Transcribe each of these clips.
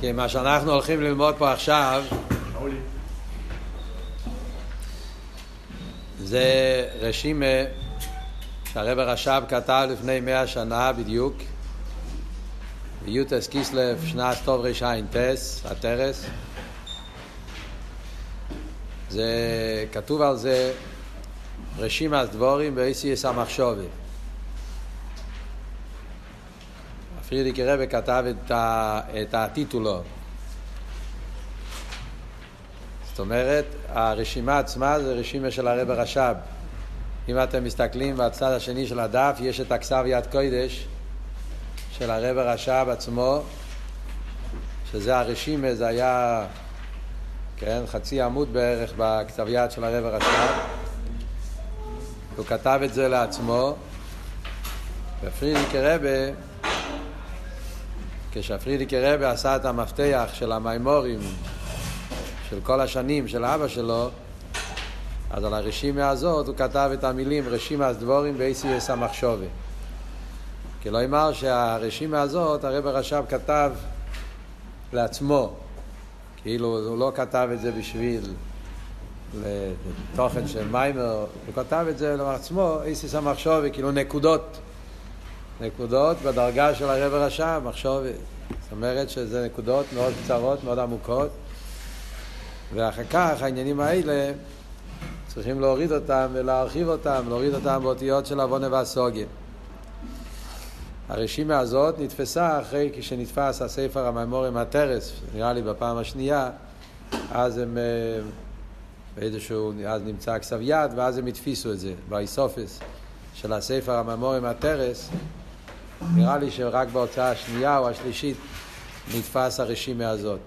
כי מה שאנחנו הולכים ללמוד פה עכשיו זה רשימה שהרב רש"ב כתב לפני מאה שנה בדיוק ביוטס קיסלב שנת טוב רע"טס, הטרס. זה כתוב על זה רשימת דבורים באיסיס המחשובת פרידיקי רבי כתב את, ה, את הטיטולו. זאת אומרת, הרשימה עצמה זה רשימה של הרבי רש"ב. אם אתם מסתכלים בצד השני של הדף, יש את הכסב יד קוידש של הרבי רש"ב עצמו, שזה הרשימה, זה היה, כן, חצי עמוד בערך בכתב יד של הרבי רש"ב. הוא כתב את זה לעצמו, ופרידיקי רבי כשהפרידיקי רבי עשה את המפתח של המימורים של כל השנים של אבא שלו, אז על הרשימה הזאת הוא כתב את המילים רשימה דבורים באיסיוס המחשובה. כי לא אמר שהרשימה הזאת הרב רש"ב כתב לעצמו, כאילו הוא לא כתב את זה בשביל לתוכן של מיימר, הוא כתב את זה לעצמו, איסיס המחשובה, כאילו נקודות. נקודות בדרגה של הרב רש"ב, מחשוב, זאת אומרת שזה נקודות מאוד קצרות, מאוד עמוקות, ואחר כך העניינים האלה צריכים להוריד אותם ולהרחיב אותם, להוריד אותם באותיות של עוונה והסוגיה. הרשימה הזאת נתפסה אחרי כשנתפס הספר המימורים הטרס, נראה לי בפעם השנייה, אז הם אה, באיזשהו, אז נמצא כסף יד, ואז הם התפיסו את זה, באיסופס של הספר המימורים הטרס, נראה לי שרק בהוצאה השנייה או השלישית נתפס הרשימה הזאת.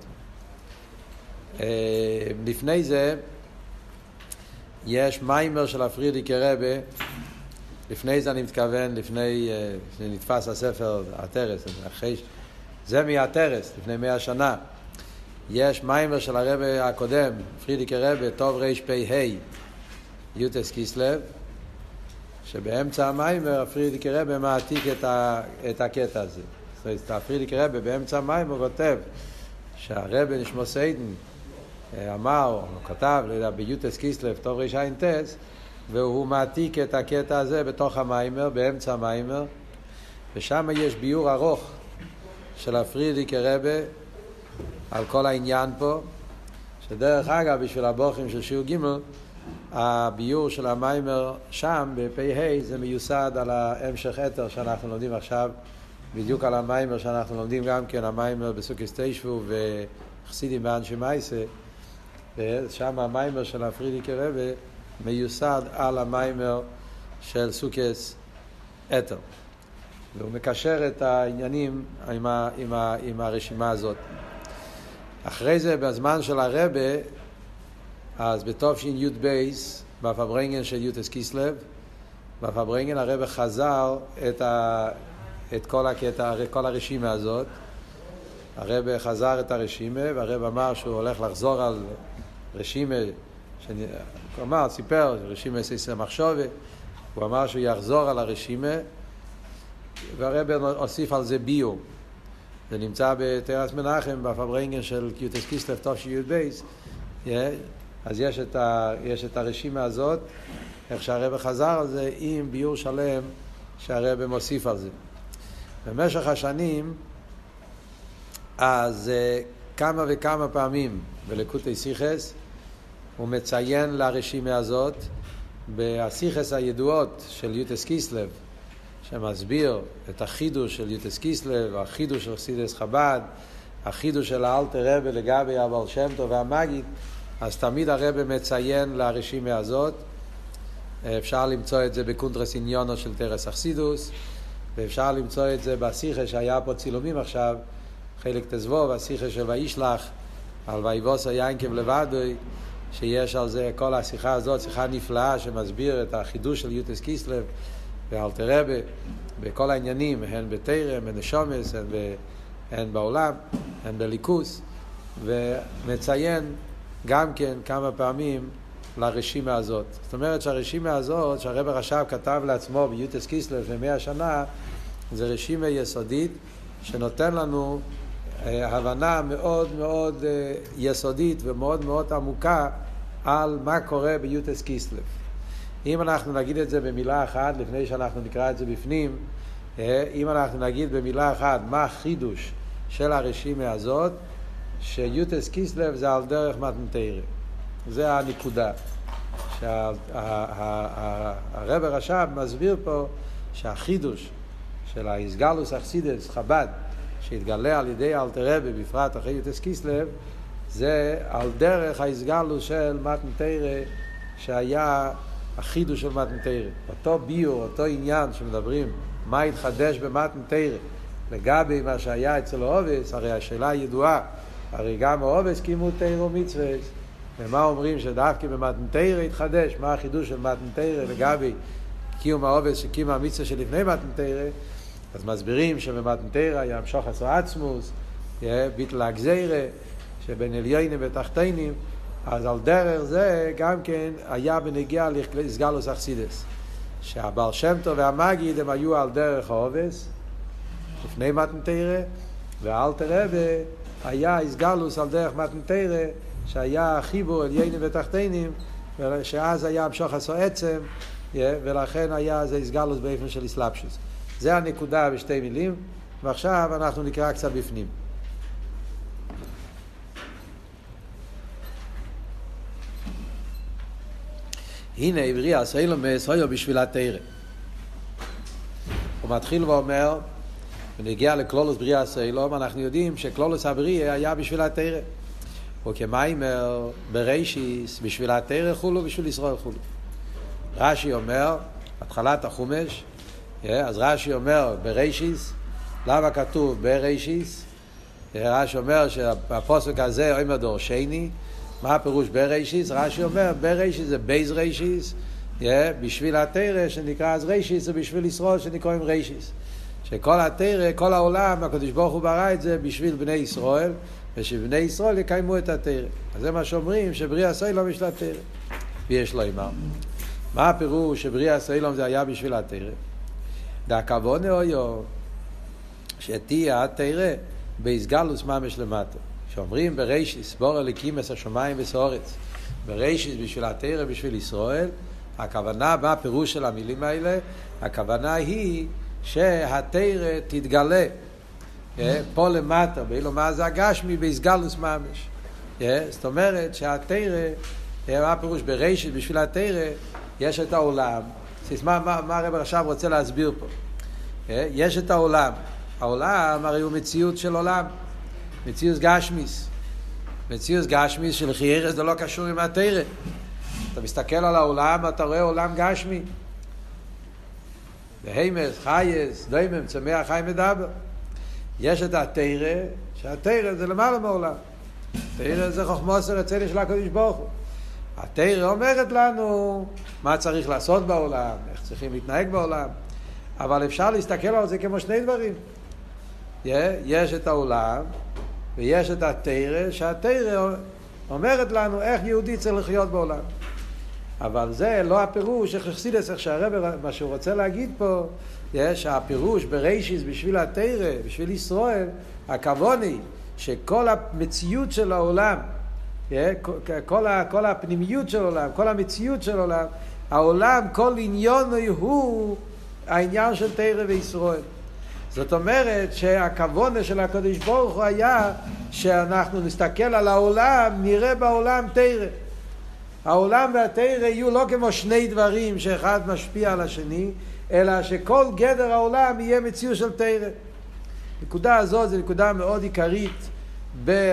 אה, לפני זה יש מיימר של הפרידיקי רבה, לפני זה אני מתכוון, לפני אה, שנתפס הספר הטרס, אחרי, זה מעת"ר, לפני מאה שנה. יש מאמר של הרבי הקודם, פרידיקער רבי, תרפ"ה, י"ט כסלו, שבאמצע המאמר הפרידיקער רבי מעתיק את, ה, את הקטע הזה. זאת אומרת, הפרידיקער רבי באמצע המאמר כותב שהרבי נשמתו עדן אה, אמר, או כתב, לא יודע, בי"ט כסלו, עת"ר, והוא מעתיק את הקטע הזה בתוך המאמר, באמצע המאמר, ושם יש ביור ארוך של הפרידיקי רבה על כל העניין פה, שדרך אגב, בשביל הבוכים של שיעור ג' הביור של המיימר שם, בפ"ה, זה מיוסד על ההמשך אתר שאנחנו לומדים עכשיו, בדיוק על המיימר שאנחנו לומדים גם כן, המיימר בסוכס תשבו וחסידים באנשי מייסה, שם המיימר של הפרידיקי רבה מיוסד על המיימר של סוכס אתר. והוא מקשר את העניינים עם, ה, עם, ה, עם הרשימה הזאת. אחרי זה, בזמן של הרבי, אז בתשי"ב, בפארברענגען של י"ט כסלו, בפארברענגען הרבי חזר את, ה, את כל הקטע, כל הרשימה הזאת. הרבי חזר את הרשימה, והרבי אמר שהוא הולך לחזור על רשימה, שאני, הוא אמר, סיפר, רשימה אותיות המחשבה, הוא אמר שהוא יחזור על הרשימה, והרבי הוסיף על זה ביאור. זה נמצא בתורת מנחם, בפארברענגען של י"ט כסלו, תשי"ב. אז יש את, ה, יש את הרשימה הזאת, איך שהרבי חזר על זה, עם ביאור שלם שהרבי מוסיף על זה. במשך השנים, אז אה, כמה וכמה פעמים בלקוטי סיכס, הוא מציין לרשימה הזאת בשיחות הידועות של י"ט כסלו, שמסביר את החידוש של י"ט כסלו, החידוש של חסידות חב"ד, החידוש של האלטער רבי לגבי הבעל שם טוב והמגיד, אז תמיד הרבי מציין לרשימה הזאת. אפשר למצוא את זה בקונטרס עניינה של תורת החסידות, ואפשר למצוא את זה בשיחה שהיה פה צילומים עכשיו, חלק תזבוב, השיחה של וישלח, על ויבוס היינקב לבדוי, שיש על זה, כל השיחה הזאת, שיחה נפלאה שמסביר את החידוש של יוטס קיסלב ואלתר רבה, בכל העניינים, הן בתרם, הן בשומס, הן, ב, הן בעולם, הן בליכוס, ומציין גם כן כמה פעמים לרשימה הזאת. זאת אומרת שהרשימה הזאת, שהרב רש"ב כתב לעצמו ביוטס קיסלר לפני מאה שנה, זה רשימה יסודית שנותן לנו אה, הבנה מאוד מאוד אה, יסודית ומאוד מאוד עמוקה על מה קורה ביוטס קיסלב. אם אנחנו נגיד את זה במילה אחת, לפני שאנחנו נקרא את זה בפנים, אה, אם אנחנו נגיד במילה אחת מה החידוש של הרשימה הזאת, שיוטס קיסלב זה על דרך מתנתרא. זה הנקודה. שהרב הרש"ב מסביר פה שהחידוש של האיסגלוס אכסידס, חב"ד, שהתגלה על ידי אלתר רבי, בפרט אחרי יוטס קיסלב, זה על דרך האיסגלוס של מתנתרא שהיה החידוש של מתנתרא. אותו ביור, אותו עניין שמדברים, מה התחדש במתנתרא לגבי מה שהיה אצל האובס, הרי השאלה ידועה, הרי גם האובס קימו תרא ומצווה. ומה אומרים שדווקא במתנתרא התחדש, מה החידוש של מתנתרא לגבי קיום העובס שקיום המצווה שלפני מתנתרא, אז מסבירים שבמתנתרא היה המשוך עשו עצמוס, ביטל הגזירה, שבין עליינים ותחתינים, אז על דרך זה גם כן היה בנגיע לסגלוס אכסידס. שהבעל שם טוב והמגיד הם היו על דרך העובס, לפני מתנתרא, ואלתר רבה היה איסגלוס על דרך מתנתרא שהיה חיבור עליינים ותחתינים, שאז היה המשוך עשו עצם, ולכן היה זה איסגלוס באופן של איסלאפשוס. זה הנקודה בשתי מילים, ועכשיו אנחנו נקרא קצת בפנים. הנה עברי עשה אילומס היו בשביל התרא. הוא מתחיל ואומר, ונגיע לכללות בריאת העולם, אנחנו יודעים שכללות הבריאה היה בשביל התורה. וכמאמר בראשית, בשביל התורה כולו, בשביל ישראל כולו. רש"י אומר, התחלת החומש, אז רש"י אומר בראשית, למה כתוב בראשית? רש"י אומר שהפסוק הזה אומר דרשני, מה הפירוש בראשית? רש"י אומר בראשית זה ב' ראשית, בשביל התרא שנקרא אז רישיס זה בשביל ישראל שנקראים רישיס. שכל התרא, כל העולם, הקדוש ברוך הוא ברא את זה בשביל בני ישראל, ושבני ישראל יקיימו את התרא. אז זה מה שאומרים, שבריאה סיילום יש לה תרא. ויש לו אימר. מה הפירוש שבריאה סיילום זה היה בשביל התרא? דהכבוד נאויו, שתהיה התרא באיסגלוס ממש למטה. שאומרים ברישיס, בור אליקים אס השמיים וסורץ. ברישיס בשביל התרא, בשביל ישראל, הכוונה, מה הפירוש של המילים האלה? הכוונה היא שהתרא תתגלה. פה למטה, באילו מה זה הגשמי, באיסגלוס ממש. זאת אומרת שהתרא, מה הפירוש בראשית בשביל התרא, יש את העולם. מה, מה, מה הרב עכשיו רוצה להסביר פה? יש את העולם. העולם הרי הוא מציאות של עולם. מציאות גשמיס. מציאות גשמיס של חיירס זה לא קשור עם התרא. אתה מסתכל על העולם, אתה רואה עולם גשמי. בהימס, חייס, דוימם, צמח, חי מדבר. יש את התרא, שהתרא זה למעלה מעולם. תרא זה חוכמוסר אצלי של הקדוש ברוך הוא. התרא אומרת לנו מה צריך לעשות בעולם, איך צריכים להתנהג בעולם, אבל אפשר להסתכל על זה כמו שני דברים. יש את העולם ויש את התרא, שהתרא אומרת לנו איך יהודי צריך לחיות בעולם. אבל זה לא הפירוש, איך חסידס, איך שהרבר, מה שהוא רוצה להגיד פה, יש הפירוש ברישיס בשביל התרא, בשביל ישראל, הכבוני, שכל המציאות של העולם, כל, כל הפנימיות של העולם, כל המציאות של העולם, העולם, כל עניון הוא העניין של תרא וישראל. זאת אומרת שהכוונה של הקדוש ברוך הוא היה שאנחנו נסתכל על העולם, נראה בעולם תרא. העולם והתרא יהיו לא כמו שני דברים שאחד משפיע על השני, אלא שכל גדר העולם יהיה מציאות של תרא. הנקודה הזאת זו נקודה מאוד עיקרית,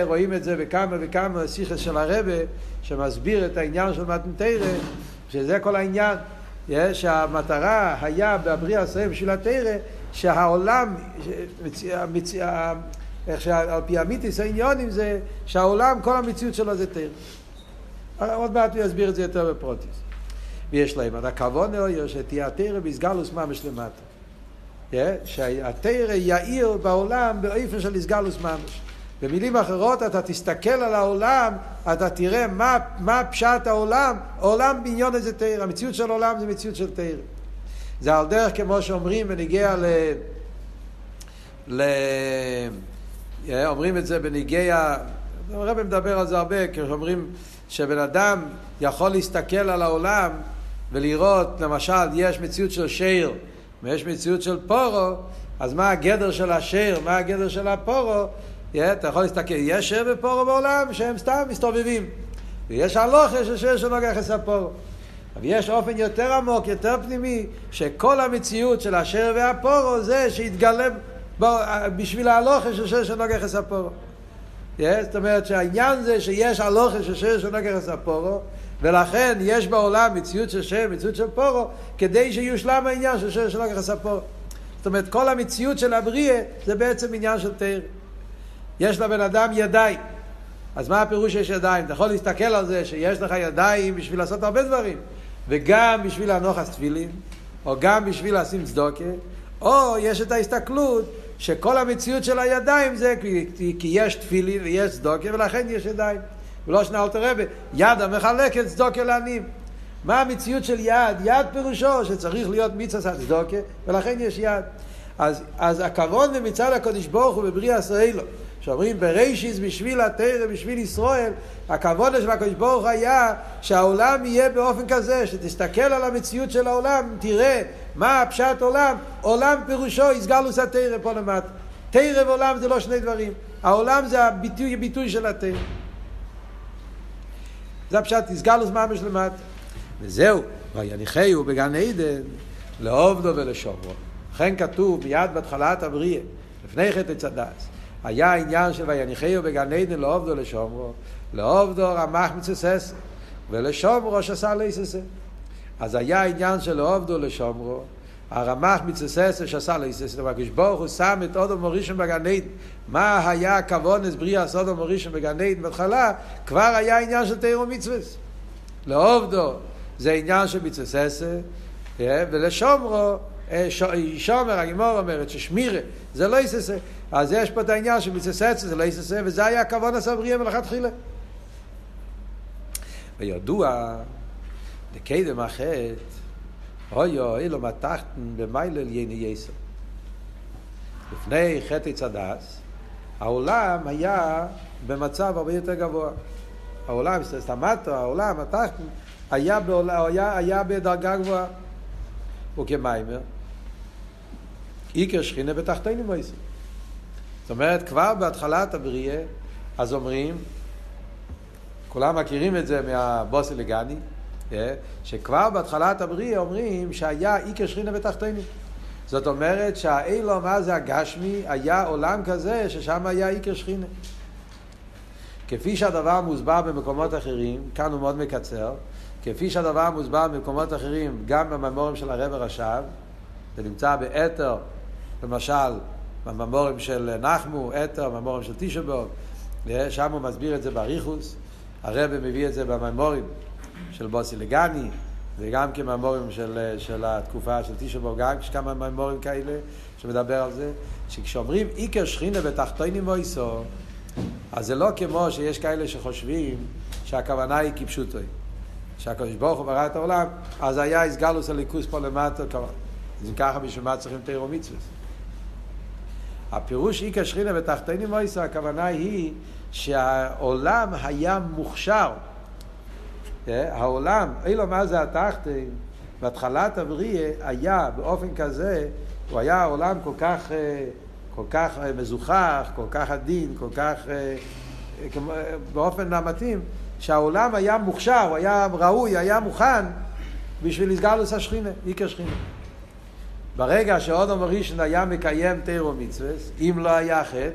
רואים את זה בכמה וכמה שיחס של הרבה, שמסביר את העניין של מתן תרא, שזה כל העניין, שהמטרה היה בבריאה ישראל בשביל התרא, שהעולם. איך שעל פי המיתיס העניונים זה שהעולם, כל המציאות שלו זה תרא. עוד מעט הוא יסביר את זה יותר בפרוטיס. ויש להם. אז הכוון הוא שתהיה התרא באסגלוס ממש למטה. שהתרא יאיר בעולם באופן של איסגלוס ממש. במילים אחרות, אתה תסתכל על העולם, אתה תראה מה, מה פשט העולם, העולם בעניון איזה תרא, המציאות של העולם זה מציאות של תרא. זה על דרך כמו שאומרים בניגיע ל... ל... אומרים את זה בניגיע, הרב מדבר על זה הרבה, כשאומרים שבן אדם יכול להסתכל על העולם ולראות, למשל, יש מציאות של שיר ויש מציאות של פורו, אז מה הגדר של השיר, מה הגדר של הפורו? אתה יכול להסתכל, יש שיר ופורו בעולם שהם סתם מסתובבים. ויש הלוכה של שיר שנוגח את הפורו. אבל יש אופן יותר עמוק, יותר פנימי, שכל המציאות של השיר והפורו זה שהתגלם בשביל ההלוכה של שיר שנוגח את הפורו. זאת אומרת שהעניין זה שיש הלוכה של שיר שנוגח את הפורו, ולכן יש בעולם מציאות של שם, מציאות של פורו, כדי שיושלם העניין של שם שלא ככה פורו. זאת אומרת, כל המציאות של הבריאה זה בעצם עניין של תאר. יש לבן אדם ידיים. אז מה הפירוש שיש ידיים? אתה יכול להסתכל על זה שיש לך ידיים בשביל לעשות הרבה דברים. וגם בשביל להנוח תפילין, או גם בשביל לשים צדוקה, או יש את ההסתכלות שכל המציאות של הידיים זה כי, כי יש תפילין ויש צדוקה ולכן יש ידיים. ולא שנה אלתר רבי, יד המחלקת צדוקה לעניים. מה המציאות של יד? יד פירושו שצריך להיות מיצס הצדוקה, ולכן יש יד. אז, אז הכבוד מצד הקדוש ברוך הוא בבריאה ישראלו, שאומרים בראשיס בשביל התרא, בשביל ישראל, הכבוד של הקדוש ברוך היה שהעולם יהיה באופן כזה, שתסתכל על המציאות של העולם, תראה מה הפשט עולם, עולם פירושו יסגלוס התרא פה למטה. תרא ועולם זה לא שני דברים, העולם זה הביטוי, הביטוי של התרא. זה הפשט, תסגלוס ממש למטה. וזהו, ויניחהו בגן עדן לעובדו ולשומרו. לכן כתוב מיד בהתחלת הבריאה, לפני חטא צדס, היה העניין של ויניחהו בגן עדן לעובדו ולשומרו, לעובדו רמח מצסס, ולשומרו שעשה ליססה. אז היה העניין של לעובדו ולשומרו, הרמ"ח מצססה שעשה ליססה, והקדוש ברוך הוא שם את אודו מורישם בגן עדן. מה היה הכוונס בריאה סודו מורישם בגן עדן בהתחלה? כבר היה עניין של תירו מצווס. לעובדו זה עניין של מצססה, אה, ולשומרו, שומר, הגימור אומרת ששמירה, זה לא יססה. אז יש פה את העניין של מצססה, זה לא יססה, וזה היה הכוונס הבריאה מלכתחילה. וידוע, לקדם החטא, אוי אוי לא מתחתן במיילל יני יסר. לפני חטא צדס, העולם היה במצב הרבה יותר גבוה. העולם, סטמטו, העולם, התחתן, היה, בעולה, היה, היה בדרגה גבוהה. וכמיימר, איקר שכינה בתחתינו מויסר. זאת אומרת, כבר בהתחלת הבריאה, אז אומרים, כולם מכירים את זה מהבוסי לגני, אה, שכבר בהתחלת הבריאה אומרים שהיה איקר שכינה בתחתינו. זאת אומרת שהאילו, מה זה הגשמי, היה עולם כזה ששם היה איקר שכינה. כפי שהדבר מוסבר במקומות אחרים, כאן הוא מאוד מקצר, כפי שהדבר מוסבר במקומות אחרים, גם בממורים של הרב הרש"ב, זה נמצא באתר, למשל, בממורים של נחמו, אתר, בממורים של תשבורג, שם הוא מסביר את זה באריכוס, הרב מביא את זה בממורים של בוסי לגני, וגם כממורים של, של התקופה של תשבורג, גם יש כמה ממורים כאלה שמדבר על זה, שכשאומרים איקר שכינה בתחתונים מויסו, אז זה לא כמו שיש כאלה שחושבים שהכוונה היא כפשוטוי. שהקדוש ברוך הוא ברא את העולם, אז היה איסגלוס הליכוס פה למטה, אז אם ככה בשביל מה צריכים תירו מצווה. הפירוש איקה שכינה בתחתינים מויסה, הכוונה היא שהעולם היה מוכשר. אה, העולם, אילו מה זה התחתים, בהתחלת הבריאה היה באופן כזה, הוא היה עולם כל כך, אה, כל כך אה, מזוכח, כל כך עדין, כל כך, באופן המתאים, שהעולם היה מוכשר, הוא היה ראוי, היה מוכן בשביל לסגלוס השכינה, איקר שכינה. ברגע שאודום הראשון היה מקיים תירו מצווה, אם לא היה חטא,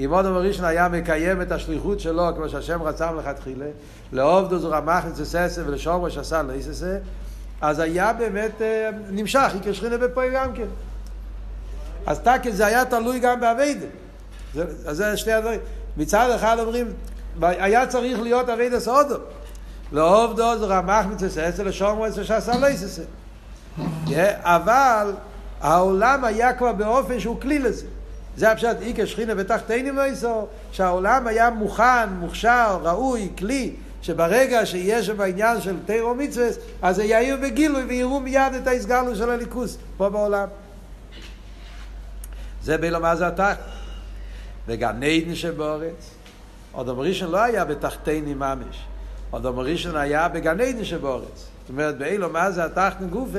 אם אודום הראשון היה מקיים את השליחות שלו כמו שהשם רצה מלכתחילה, לעובדו זו רמח לצססה ולשומרו שעשה לאיססה, אז היה באמת אה, נמשך, איקר שכינה בפועל גם כן. אז תקל זה היה תלוי גם באביידה. אז זה שני הדברים. מצד אחד אומרים, היה צריך להיות אבי דסודו. לעובדו זה רמח מצססה לשומרו אצל שעשה יססה. אבל העולם היה כבר באופן שהוא כלי לזה. זה הפשט איקר שכינה ותחתני ואיסור, שהעולם היה מוכן, מוכשר, ראוי, כלי, שברגע שיש שם העניין של תירו מצווה, אז זה יאיר בגילוי ויראו מיד את ההסגרנו של הליכוס פה בעולם. זה בלומר זה התחת. וגן עדן שבאורץ, אדם ראשון לא היה בתחתני ממש, אדם ראשון היה בגן עדן שבאורץ. זאת אומרת, באילו מה זה התחת גופה,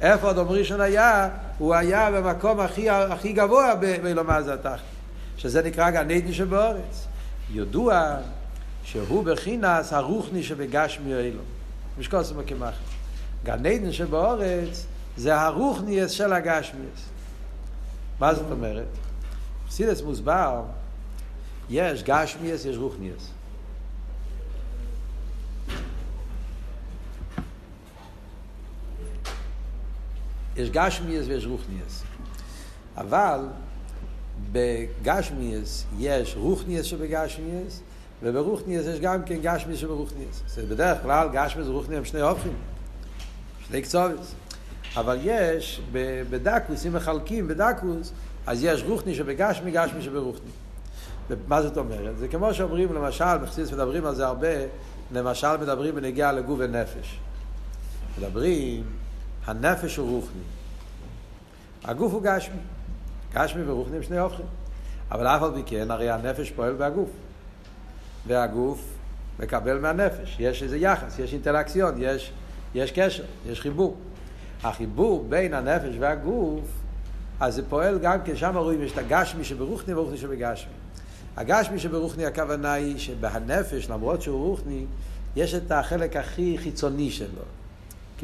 איפה אדם ראשון היה, הוא היה במקום הכי, הכי גבוה באילו מה זה התחת. שזה נקרא גן עדן שבאורץ. ידוע שהוא בחינס הרוחני שבגשמי אילו. משקוסם כמחר. גן עדן שבאורץ זה הרוחניאס של הגשמיאס. מה זאת אומרת? חסידס מוסבר, יש גשמיאס, יש רוחניאס. יש גשמיאס ויש רוחניאס. אבל בגשמיאס יש רוחניאס שבגשמיאס, וברוחניאס יש גם כן גשמיאס שברוחניאס. זה בדרך כלל גשמיאס ורוחניאס הם שני הופכים, שני קצובס. אבל יש, בדקוס, אם מחלקים בדקוס, אז יש רוחני שבגשמי, גשמי שברוחני. מה זאת אומרת? זה כמו שאומרים, למשל, בחסידס מדברים על זה הרבה, למשל מדברים בנגיעה לגוף ונפש. מדברים, הנפש הוא רוחני. הגוף הוא גשמי. גשמי ורוחני הם שני הופכים. אבל אף על פי כן, הרי הנפש פועל בהגוף. והגוף מקבל מהנפש. יש איזה יחס, יש אינטראקציון, יש, יש קשר, יש חיבור. החיבור בין הנפש והגוף, אז זה פועל גם כן, שם רואים יש את הגשמי שברוחני ורוחני שבגשמי. הגשמי שברוחני הכוונה היא שבהנפש, למרות שהוא רוחני, יש את החלק הכי חיצוני שלו.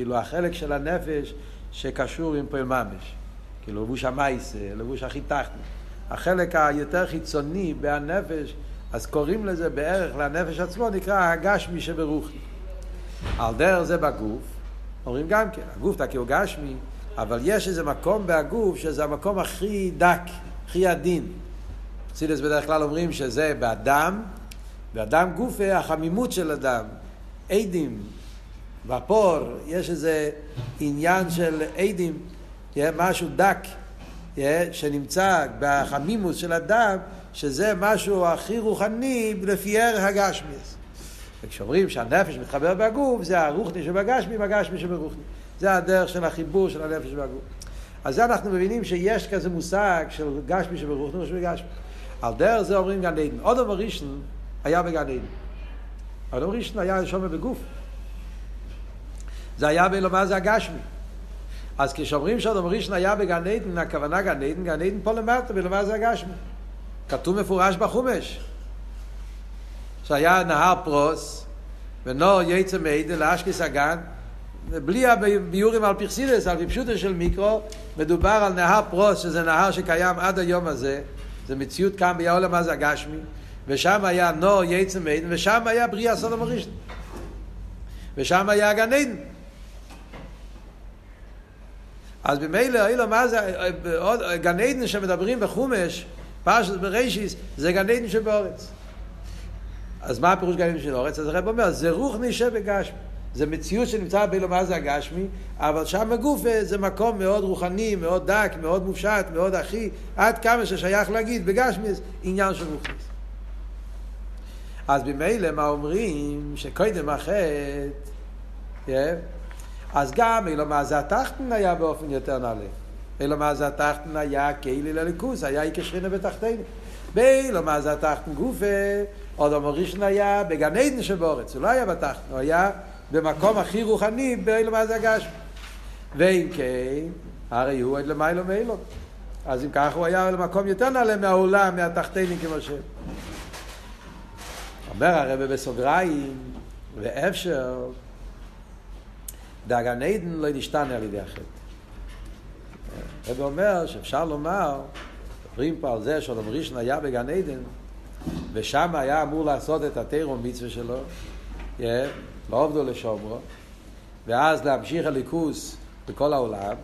כאילו החלק של הנפש שקשור עם פועל ממש. כאילו לבוש המייסה, לבוש הכי תחתני. החלק היותר חיצוני בהנפש, אז קוראים לזה בערך לנפש עצמו, נקרא הגשמי שברוחני. על דרך זה בגוף, אומרים גם כן, הגוף תקי הוא גשמי, אבל יש איזה מקום בהגוף שזה המקום הכי דק, הכי עדין. חסידס בדרך כלל אומרים שזה באדם, באדם גוף החמימות של אדם, עדים, ופור, יש איזה עניין של עדים, משהו דק, שנמצא בחמימות של אדם, שזה משהו הכי רוחני לפי ערך הגשמיס. וכשאומרים שהנפש מתחבר בגוף, זה הרוחני שבגשמי עם הגשמי שברוחני. זה הדרך של החיבור של הנפש בגוף. אז זה אנחנו מבינים שיש כזה מושג של גשמי שברוחני ושבגשמי. על דרך זה אומרים גן עדן. אודם הראשון היה בגן עדן. אודם הראשון היה שומר בגוף. זה היה בלומר זה הגשמי. אז כשאומרים שאודם הראשון היה בגן עדן, הכוונה גן עדן, גן עדן פה למטה בלומר זה הגשמי. כתוב מפורש בחומש. שהיה נהר פרוס, ונור יצא מעדן לאשקס הגן, בלי הביורים על פרסידס, על פשוטו של מיקרו, מדובר על נהר פרוס, שזה נהר שקיים עד היום הזה, זה מציאות כאן בעולם הזה הגשמי, ושם היה נור יצא מעדן, ושם היה בריאה סודום הראשון. ושם היה גן עדן. אז במילא, אילו מה זה, גן עדן שמדברים בחומש, פרשת בראשיס, זה גן עדן שבאורץ. אז מה הפירוש גן עדן של אורץ? אז הרב אומר, זה רוח נשב בגשמי. זה מציאות שנמצא באילו מה זה הגשמי, אבל שם הגוף זה מקום מאוד רוחני, מאוד דק, מאוד מופשט, מאוד הכי, עד כמה ששייך להגיד בגשמי עניין של רוחניס. אז במילא מה אומרים? שקודם החטא, אז גם אילו מה זה התחתן היה באופן יותר נעלה. אילו מה זה התחתן היה כאילו לליכוס, היה איקר שכינה בתחתנו. באילו מה זה התחתן גופה, עוד אמר ראשון היה בגן עדן שבאורץ, הוא לא היה בתחתן, הוא היה במקום הכי רוחני באילו מה זה הגשם. ואם כן, הרי הוא עד למיילו מאילו. אז אם ככה הוא היה למקום יותר נעלה מהעולם, מהתחתנים כמו ש... אומר הרב בסוגריים, ואפשר, דאגן עדן לא נשתנה על ידי החטא. הרב אומר שאפשר לומר, מדברים פה על זה שאדם ראשון היה בגן עדן, ושם היה אמור לעשות את התירו מצווה שלו, לא לשומרו, ואז להמשיך הליכוס בכל העולם.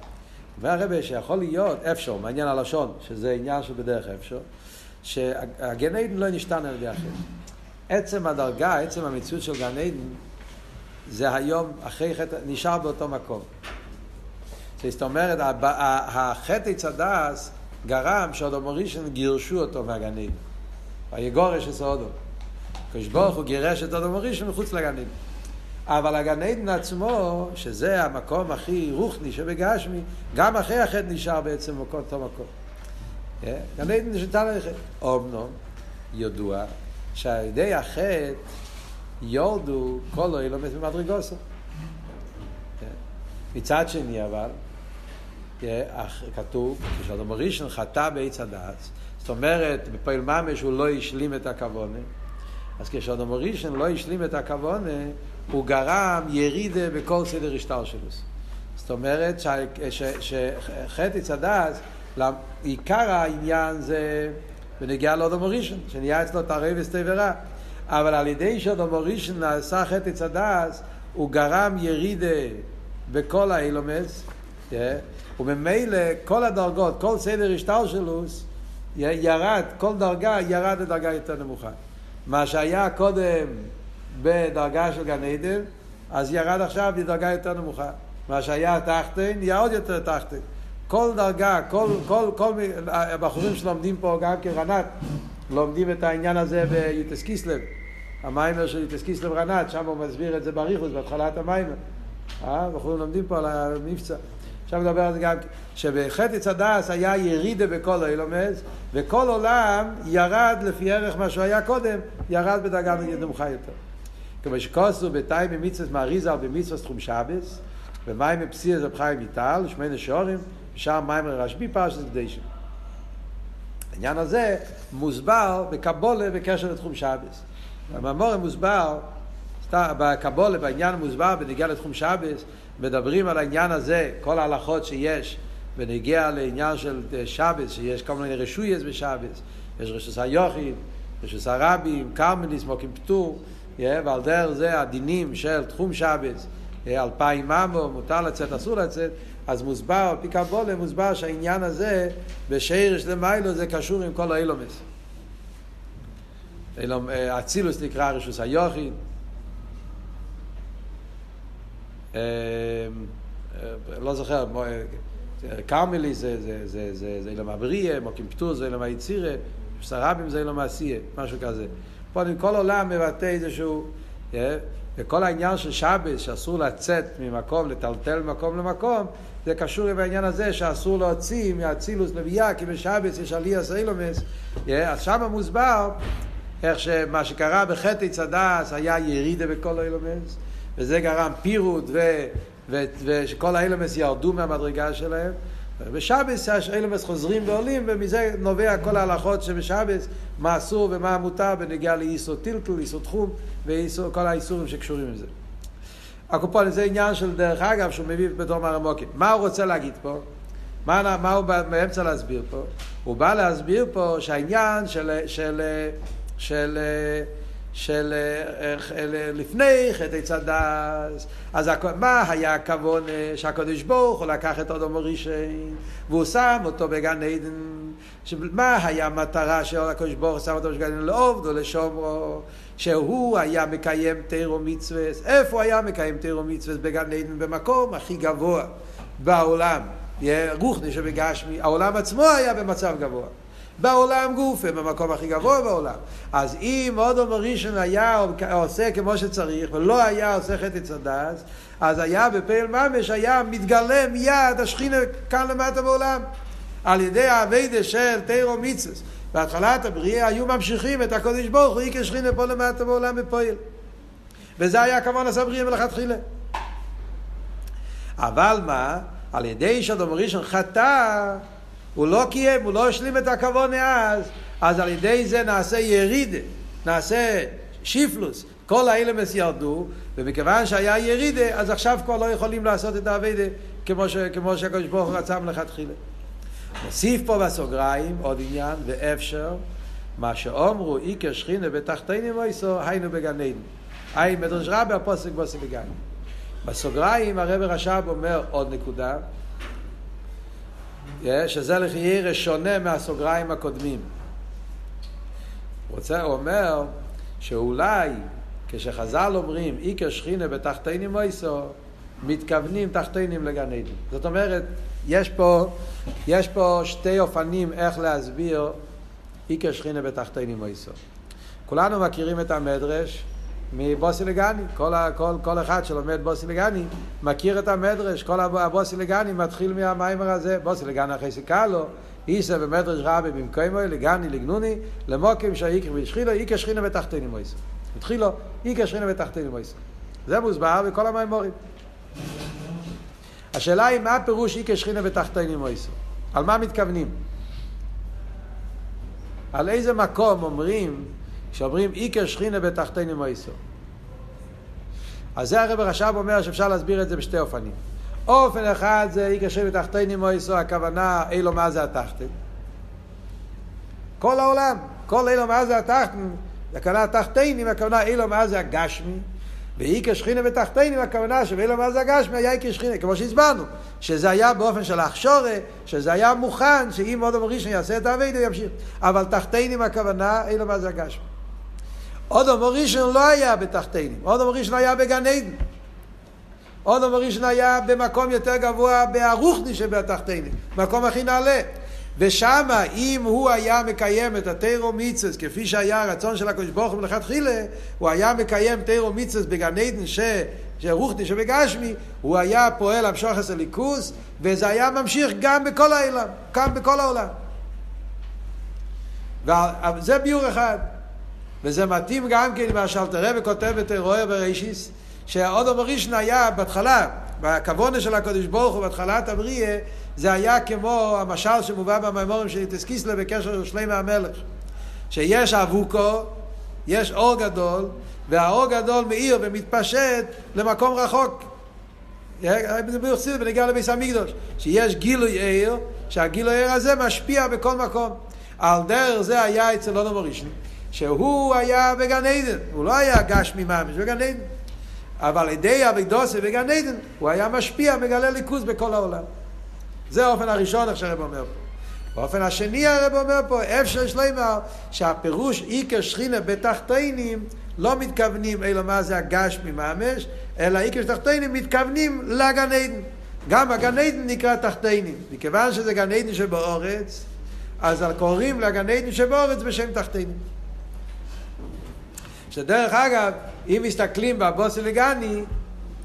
והרבה שיכול להיות אפשר, מעניין הלשון, שזה עניין שבדרך אפשר, שהגן עדן לא נשתן על ידי אחר. עצם הדרגה, עצם המציאות של גן עדן, זה היום, אחרי חטא, נשאר באותו מקום. זאת אומרת, החטא עץ הדס גרם שאדום הראשון גירשו אותו עדן. ויגורש את סודו. הקדוש ברוך הוא גירש את אדום הראשון מחוץ עדן. אבל הגן עדן עצמו, שזה המקום הכי רוחני שבגשמי, גם אחרי החטא נשאר בעצם אותו מקום. אה? גן עדן שניתן ללכת. אומנום, ידוע שעל ידי החטא יורדו כל אילומס במדרגוסו. מצד שני אבל, אה, כתוב, כשאדום הראשון חטא בעץ הדעת, זאת אומרת, בפועל ממש הוא לא השלים את הכוונה, אז כשאדום הראשון לא השלים את הכוונה, הוא גרם ירידה בכל סדר השטר שלו. זאת אומרת שחטא צדס, עיקר העניין זה בנגיעה לאדום הראשון, שנהיה אצלו תערב וסתיברה. אבל על ידי שאדום הראשון נעשה חטא צדס, הוא גרם ירידה בכל האילומס, כן? וממילא כל הדרגות, כל סדר השטר שלו, ירד, כל דרגה ירד לדרגה יותר נמוכה. מה שהיה קודם בדרגה של גן עדן, אז ירד עכשיו לדרגה יותר נמוכה. מה שהיה תחתן, נהיה עוד יותר תחתן. כל דרגה, כל, כל, כל, הבחורים שלומדים פה גם כרנת, לומדים את העניין הזה ביוטס קיסלב. המיימר של יוטס קיסלב רנת, שם הוא מסביר את זה בריחוס, בהתחלת המיימר. אה? בחורים לומדים פה על המבצע. עכשיו מדבר על זה גם, שבחטא הדס היה ירידה בכל אילומס, וכל עולם ירד לפי ערך מה שהוא היה קודם, ירד בדרגה נמוכה יותר. כמו שכוסו בתאי במצווה מאריזה או במצווה תחום שבס, ומים בפסיר זה בחיים איטל, שמונה שעורים, ושאר מים לרשב"י פרשת קדשם. העניין הזה מוסבר בקבולה בקשר לתחום שבס. במאמור מוסבר, בקבולה, בעניין מוסבר בנגיע לתחום שבס, מדברים על העניין הזה, כל ההלכות שיש בנגיע לעניין של שבס, שיש כל מיני רשויס בשבס, יש רשוס היוחיד, רשוס הרבים, קרמליס, מוקים פטור, ועל דרך זה הדינים של תחום שבס, אלפיים ממו, מותר לצאת, אסור לצאת, אז מוסבר, על פי קבולה, מוסבר שהעניין הזה, בשרש למיילו, זה קשור עם כל האילומס. אצילוס נקרא רשוס היוחיד. לא זוכר, קרמלי זה, זה, זה, זה, זה אילום אבריה, מוקים פטור זה אילום היצירה, סרבים זה אילום עשייה, משהו כזה. פה כל עולם מבטא איזשהו, וכל העניין של שבס, שאסור לצאת ממקום, לטלטל מקום למקום, זה קשור עם העניין הזה שאסור להוציא מאצילוס לביאה, כי בשבס יש עלייה סיילומס. אז שם מוסבר איך שמה שקרה בחטא צדס היה ירידה בכל האילומס, וזה גרם פירוט ושכל האילומס ירדו מהמדרגה שלהם. בשבס האילומס חוזרים ועולים, ומזה נובע כל ההלכות שבשבס, מה אסור ומה מותר בנגיעה לאיסו טילטל, איסו תחום, וכל האיסורים שקשורים לזה. הקופון זה עניין של דרך אגב שהוא מביא בתור מרמוקים. מה הוא רוצה להגיד פה? מה, מה הוא באמצע להסביר פה? הוא בא להסביר פה שהעניין של, של, של, של, של לפני חטא צדס, אז מה היה הכוון שהקדוש ברוך הוא לקח את אדום הראשון והוא שם אותו בגן עדן, מה היה המטרה של הקדוש ברוך הוא שם אותו בגן עדן? לעובדו, לשומרו, שהוא היה מקיים תירו מצווה, איפה היה מקיים תירו מצווה? בגן עדן, במקום הכי גבוה בעולם, רוחני שבגשמי, העולם עצמו היה במצב גבוה. בעולם גופה, במקום הכי גבוה בעולם. אז אם אודום הראשון היה עושה כמו שצריך, ולא היה עושה חטא צדס, אז היה בפעיל ממש, היה מתגלה מיד השכינה כאן למטה בעולם. על ידי האביידה של תירו מצווה. בהתחלת הבריאה היו ממשיכים את הקודש ברוך הוא, איקר שכינה פה למטה בעולם בפועל. וזה היה כמובן עשה בריאה מלכתחילה. אבל מה? על ידי שאדום ראשון חטא, הוא לא קיים, הוא לא השלים את הכבוד אז, אז על ידי זה נעשה ירידה, נעשה שיפלוס, כל האילמס ירדו, ומכיוון שהיה ירידה, אז עכשיו כבר לא יכולים לעשות את האביידה כמו, ש, כמו שהקדוש ברוך הוא רצה מלכתחילה. נוסיף פה בסוגריים עוד עניין, ואפשר, מה שאומרו איקר שכינה בתחתינים מויסו, היינו בגן עדן. היי מדרש רבי הפוסק בוסק בגן. בסוגריים הרב רש"ב אומר עוד נקודה, שזה לחיירה שונה מהסוגריים הקודמים. רוצה, הוא אומר שאולי כשחז"ל אומרים איקר שכינה בתחתינים מויסו, מתכוונים תחתינים לגן עדן. זאת אומרת, יש פה, יש פה שתי אופנים איך להסביר איקר שכינה בתחתינים מויסו. כולנו מכירים את המדרש מבוסי לגני, כל, כל, כל אחד שלומד בוסי לגני מכיר את המדרש, כל הבוסי לגני מתחיל מהמיימר הזה, בוסי לגני אחרי סיכלו, איסה במדרש רבי במקומו לגני לגנוני, למוקים שהאיקר והשחילו, איקר שכינה בתחתינים מויסו. התחילו איקר שכינה בתחתינים מויסו. זה מוסבר בכל המיימורים. השאלה היא מה הפירוש איקר שכינה בתחתינים מויסו? על מה מתכוונים? על איזה מקום אומרים, כשאומרים איקר שכינה בתחתינים מויסו? אז זה הרב רש"ב אומר שאפשר להסביר את זה בשתי אופנים. אופן אחד זה איקר שכינה בתחתינים מויסו, הכוונה אילו מה זה התחתן. כל העולם, כל אילו מה זה התחתן, הכוונה התחתינים, הכוונה אילו מה זה הגשמי. ואיקר שכינה בתחתינים, הכוונה שבאילו מה זה הגשמי היה איקר שכינה, כמו שהסברנו, שזה היה באופן של הכשורה, שזה היה מוכן, שאם עוד אמר ראשון יעשה את האביידו ימשיך. אבל תחתינים הכוונה, אילו מה זה הגשמי. אמר ראשון לא היה בתחתינים, אמר ראשון היה בגן עדן. אמר ראשון היה במקום יותר גבוה בערוכני שבתחתינים, מקום הכי נעלה. ושם אם הוא היה מקיים את התירו מיצס כפי שהיה הרצון של הקדוש ברוך הוא מלכתחילה, הוא היה מקיים תירו מיצס בגן עדן ש... שרוחני שבגשמי, הוא היה פועל המשוך את הליכוס, וזה היה ממשיך גם בכל העולם, גם בכל העולם. וזה ביור אחד. וזה מתאים גם כן מה שאלתר רבי כותב בתרועה בראשיס, שהאודום הראשון היה בהתחלה, בכוונה של הקדוש ברוך הוא בהתחלת הבריאה, זה היה כמו המשל שמובא במימורים של איטס קיסלה בקשר לשלמה המלך. שיש אבוקו, יש אור גדול, והאור גדול מאיר ומתפשט למקום רחוק. זה ביוחסיד בנגיע לביס המקדוש, שיש גילוי עיר, שהגילוי עיר הזה משפיע בכל מקום. על דרך זה היה אצל אודום הראשון, שהוא היה בגן עדן, הוא לא היה גשמי ממש, בגן עדן. אבל על ידי אבידוסי בגן עדן, הוא היה משפיע, מגלה ליכוז בכל העולם. זה האופן הראשון, איך שהרב אומר פה. באופן השני הרב אומר פה, אפשר שלמה, שהפירוש איקר שכינה בתחתינים, לא מתכוונים אלא מה זה הגש מממש, אלא איקר תחתינים מתכוונים לגן עדן. גם הגן עדן נקרא תחתינים. מכיוון שזה גן עדן שבאורץ, אז קוראים לגן עדן שבאורץ בשם תחתינים. שדרך אגב, אם מסתכלים בבוסי לגני,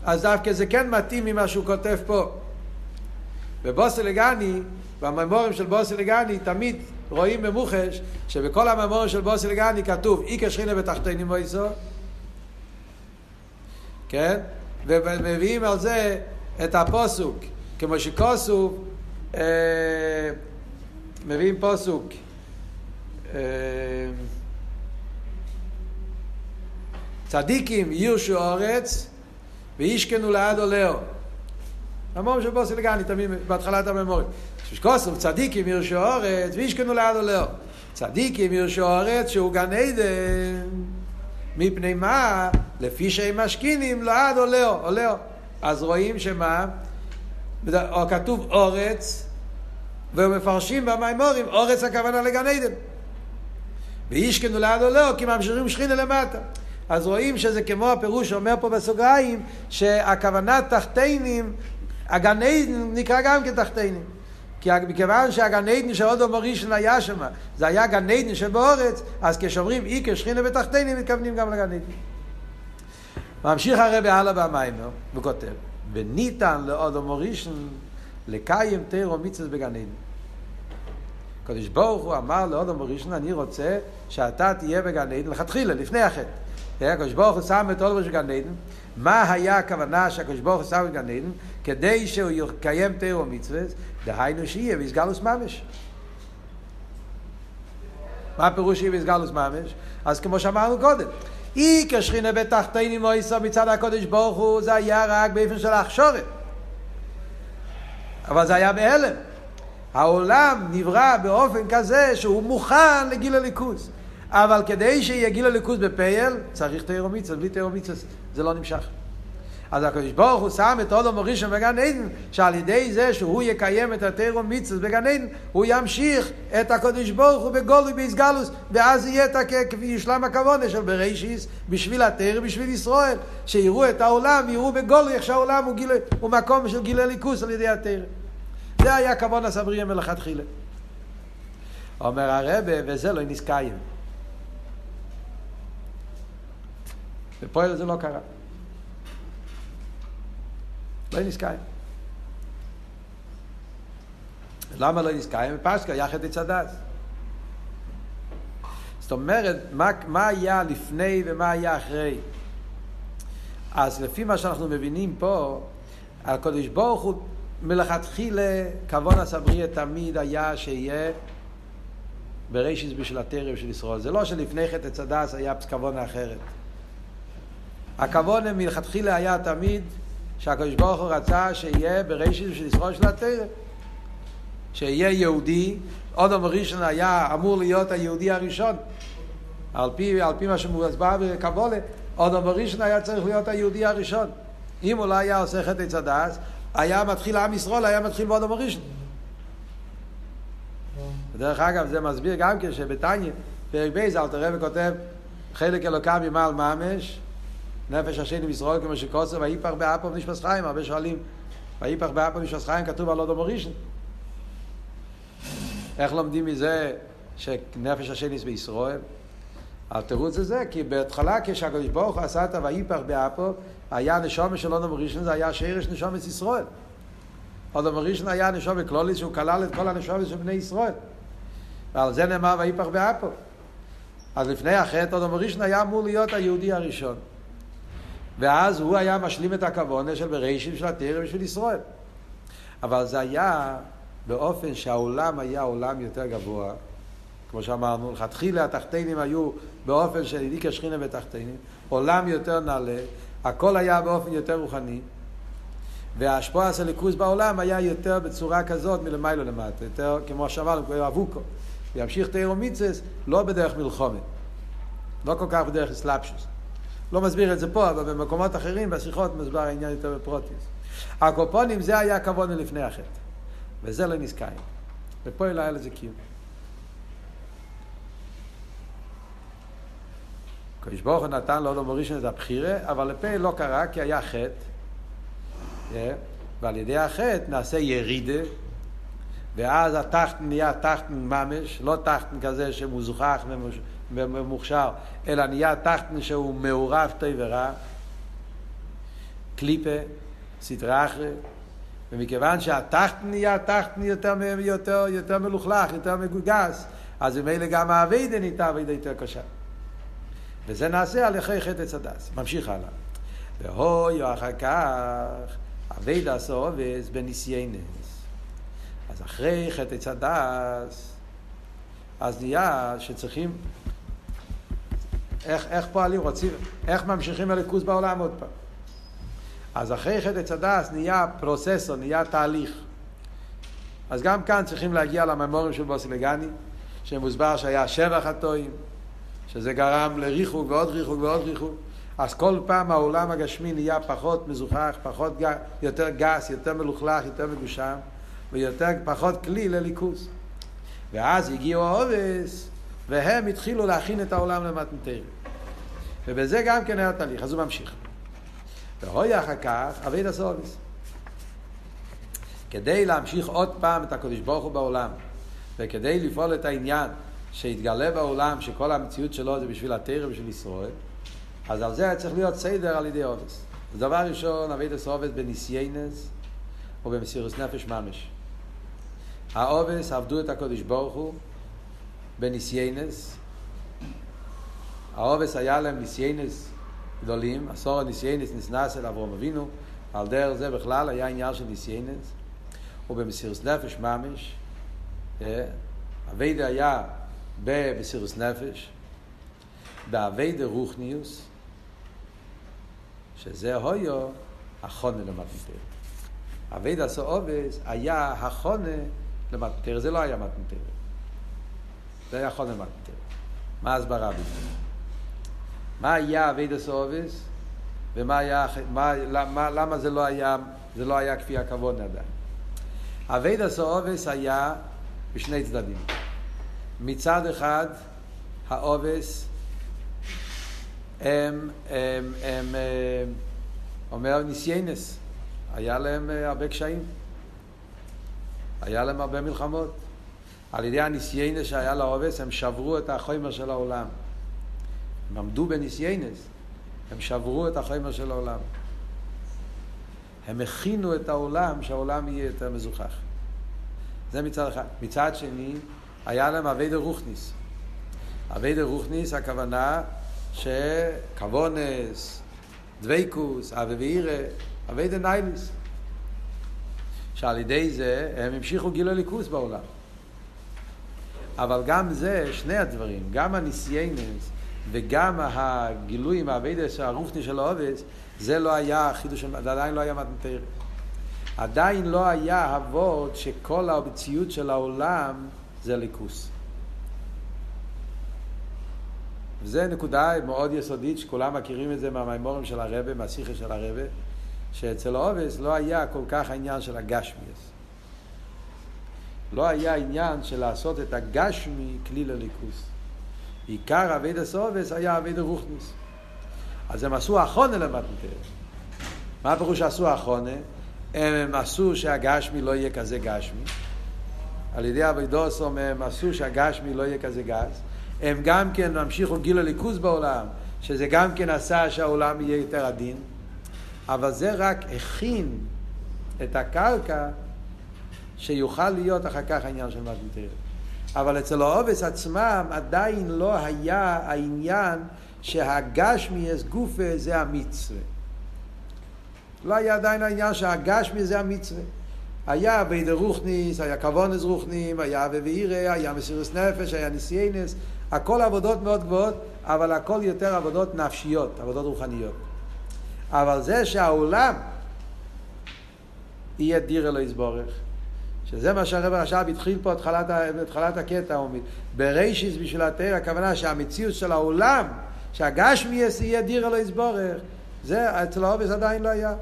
אז דווקא זה כן מתאים ממה שהוא כותב פה. בבוסי לגני, בממורים של בוסי לגני, תמיד רואים במוחש שבכל הממורים של בוסי לגני כתוב איקר שכינה בתחתינים מויסו, כן? ומביאים על זה את הפוסוק, כמו שכוסוב, אה, מביאים פוסוק. אה, צדיקים ירשו אורץ וישכנו לעד עולהו. המורים של בוסי לגני, תמיד בהתחלת הממורים. שכוסוב צדיקים ירשו אורץ וישכנו לעד עולהו. צדיקים ירשו אורץ שהוא גן עדן. מפני מה? לפי שהם משכינים לעד עולהו, עולהו. אז רואים שמה? או כתוב אורץ, ומפרשים במימורים, אורץ הכוונה לגן עדן. וישכנו לעד עולהו, כי ממשיכים שכינה למטה. אז רואים שזה כמו הפירוש שאומר פה בסוגריים, שהכוונה תחתינים, הגן עדן נקרא גם כתחתינים. כי מכיוון שהגן עדן של אודו מורישן היה שם, זה היה גן עדן שבאורץ, אז כשאומרים איקר שכינה בתחתינים, מתכוונים גם לגן עדן. ממשיך הרבי הלאה במיימר, וכותב, וניתן לאודו מורישן לקיים תירו מצווה בגן עדן. הקדוש ברוך הוא אמר לאודו מורישן, אני רוצה שאתה תהיה בגן עדן, לכתחילה, לפני החטא. הקדוש ברוך הוא שם את אודו בגן עדן, מה היה הכוונה שהקדוש ברוך הוא שם בגן עדן? כדי שהוא יקיים תירו מצווה, דהיינו שיהיה ויסגלוס ממש. מה הפירוש שיהיה ויסגלוס ממש? אז כמו שאמרנו קודם, אי כשכינה בתחתינים מויסו מצד הקודש ברוך הוא, זה היה רק באופן של הכשורת. אבל זה היה בהלם. העולם נברא באופן כזה שהוא מוכן לגיל הליכוז. אבל כדי שיהיה גיל הליכוז בפייל, צריך תירומיצס, בלי תירומיצס זה לא נמשך. אז הקדוש ברוך הוא שם את עולם הראשון בגן עדן, שעל ידי זה שהוא יקיים את התירו מצווה בגן עדן, הוא ימשיך את הקדוש ברוך הוא בגולוי באיסגלוס, ואז יהיה את כפי ישלם הכוונה של בראשיס, בשביל התירו, בשביל ישראל, שיראו את העולם, יראו בגולוי איך שהעולם הוא, גיל, הוא מקום של גילי ליכוס על ידי התירו. זה היה כוון הסבריה מלכתחילה. אומר הרבה, וזה לא נזקיים. בפועל זה לא קרה. לא נזכאים. למה לא נזכאים? פשקה, יחד את צדס. זאת אומרת, מה, מה היה לפני ומה היה אחרי? אז לפי מה שאנחנו מבינים פה, הקדוש ברוך הוא מלכתחילה, כוון הסבריה תמיד היה שיהיה בראשיס בשביל הטרם של ישראל. זה לא שלפני חטא צדס היה כוון אחרת. הכוון מלכתחילה היה תמיד שהקדוש ברוך הוא רצה שיהיה בראשית של ישראל של התרא. שיהיה יהודי, אודם ראשון היה אמור להיות היהודי הראשון. על פי, על פי מה שמוסבר בקבולה, אודם ראשון היה צריך להיות היהודי הראשון. אם הוא לא היה עושה חטא צדס, היה מתחיל עם ישראל, היה מתחיל באודם ראשון. דרך אגב, זה מסביר גם כן שבתניא, פרק בייז, אלתר רבי כותב, חלק אלוקם ימל ממש, נפש השני בישראל כמו שקוסר, ויפח באפו ונשפס חיים, הרבה שואלים, ויפח באפו ונשפס חיים כתוב על אודו מורישן. איך לומדים מזה שנפש השני בישראל? התירוץ זה זה, כי בהתחלה כשהקדוש ברוך הוא עשה את הויפח באפו, היה נשומת של אודו מורישן, זה היה שרש נשומת ישראל. אודו מורישן היה נשומת כלולית שהוא כלל את כל הנשומת של בני ישראל. ועל זה נאמר ויפח באפו. אז לפני החטא אודו מורישן היה אמור להיות היהודי הראשון. ואז הוא היה משלים את הכוונה של בראשית של התרא בשביל ישראל. אבל זה היה באופן שהעולם היה עולם יותר גבוה, כמו שאמרנו, לכתחילה התחתינים היו באופן של איליקה שכינה בתחתינים, עולם יותר נעלה, הכל היה באופן יותר רוחני, וההשפוע הסליקוס בעולם היה יותר בצורה כזאת מלמיילו למטה, יותר כמו שאמרנו, כמו אבוקו, וימשיך תירו מיצס לא בדרך מלחומת, לא כל כך בדרך אסלאפשוס. לא מסביר את זה פה, אבל במקומות אחרים, בשיחות, מסבר העניין יותר בפרוטיס. הקופונים זה היה הכוונה לפני החטא, וזה לא נזכאים. ופה לא היה לזה קיום. הקדוש ברוך הוא נתן לאודו מורישן את הבחירה, אבל לפה לא קרה כי היה חטא, ועל ידי החטא נעשה ירידה, ואז התחתן נהיה תחתן ממש, לא תחתן כזה שמוזכח ומוכשר, אלא נהיה תחתן שהוא מעורב טוב ורע, קליפה, סטרה אחרי, ומכיוון שהתחתן נהיה תחתן יותר, יותר, יותר מלוכלך, יותר מגוגס, אז ממילא גם האביידה נהייתה אביידה יותר קשה. וזה נעשה על יחי חטא צדס. ממשיך הלאה. והוי אחר כך, אביידה סובס בניסיינס. אז אחרי חטא צדס, אז נהיה שצריכים איך, איך פועלים, רוצים, איך ממשיכים הליכוז בעולם עוד פעם. אז אחרי חטא צדס נהיה פרוססור, נהיה תהליך. אז גם כאן צריכים להגיע לממורים של בוסילגני, שמוסבר שהיה שבע חטואים, שזה גרם לריחוק ועוד ריחוק ועוד ריחוק. אז כל פעם העולם הגשמי נהיה פחות מזוכח, פחות ג... יותר גס, יותר מלוכלך, יותר מגושם, ויותר פחות כלי לליכוז. ואז הגיעו העובס, והם התחילו להכין את העולם למתנתרים. ובזה גם כן היה תהליך, אז הוא ממשיך. והוי אחר כך, אבי דסוביס. כדי להמשיך עוד פעם את הקדוש ברוך הוא בעולם, וכדי לפעול את העניין שיתגלה בעולם, שכל המציאות שלו זה בשביל התורה ובשביל ישראל, אז על זה היה צריך להיות סדר על ידי אובס. אז דבר ראשון, עבודת האבות בנסיונות ובמסירות נפש ממש. האבות עבדו את הקדוש ברוך הוא בנסיונות. האבות היה להם נסיונות גדולים, עשרה נסיונות נתנסה אברהם אבינו, על דרך זה בכלל היה עניין של נסיונות, ובמסירוס נפש ממש, אביידה היה במסירוס נפש, באביידה רוחניוס, שזה הויו החונה למתנתר. אביידה עשו עובס היה החונה למתנתר, זה לא היה מתנתר. זה היה חונה מתנתר. מה ההסברה בזה? מה היה אבידס אובס? ומה היה, מה, למה, למה זה לא היה, זה לא היה כפי הכבוד עדיין. עבודת האבות היה בשני צדדים. מצד אחד, האבות הם, הם, הם, הם אומר ניסיונות, היה להם אה, הרבה קשיים, היה להם הרבה מלחמות. על ידי הניסיונות שהיה לאבות, הם שברו את החומר של העולם. הם עמדו בניסיונות, הם שברו את החומר של העולם. הם הכינו את העולם, שהעולם יהיה יותר מזוכך. זה מצד אחד. מצד שני, היה להם עבודה רוחנית. עבודה רוחנית, הכוונה שכוונות, דבקות, אהבה ויראה, עבודה נעלית. שעל ידי זה הם המשיכו גילוי אלוקות בעולם. אבל גם זה, שני הדברים, גם הניסיונות וגם הגילויים, העבודה, הרוחנית של האבות, זה לא היה חידוש, זה עדיין לא היה מתן תורה. עדיין לא היה אבות שכל המציאות של העולם זה אלוקות. וזו נקודה מאוד יסודית שכולם מכירים את זה מהמאמרים של הרבי, מהשיחה של הרבי, שאצל האבות לא היה כל כך העניין של הגשמיות. לא היה עניין של לעשות את הגשמי כלי לליכוס. עיקר אבי דסובס היה אבי דרוכניס. אז הם עשו אחונה למתנתר. מה הפירוש עשו אחונה? הם עשו שהגשמי לא יהיה כזה גשמי. על ידי אבידוסום הם עשו שהגשמי לא יהיה כזה גז. הם גם כן המשיכו גיל הליכוז בעולם, שזה גם כן עשה שהעולם יהיה יותר עדין. אבל זה רק הכין את הקרקע שיוכל להיות אחר כך העניין של מתנתר. אבל אצל האובס עצמם עדיין לא היה העניין שהגשמי יש גופה זה המצווה. לא היה עדיין העניין שהגשמי זה המצווה. היה בידי רוכניס, היה כוונס רוכנים, היה ואירא, היה מסירוס נפש, היה ניסיינס, הכל עבודות מאוד גבוהות, אבל הכל יותר עבודות נפשיות, עבודות רוחניות. אבל זה שהעולם יהיה דיר אלוהי יסבורך, שזה מה שהרב הרש"ב התחיל פה התחלת, התחלת הקטע, הוא אומר, ברישיס בשביל התרא, הכוונה שהמציאות של העולם, שהגשמי יהיה דיר אלוהי יסבורך, זה אצל האובס עדיין לא היה.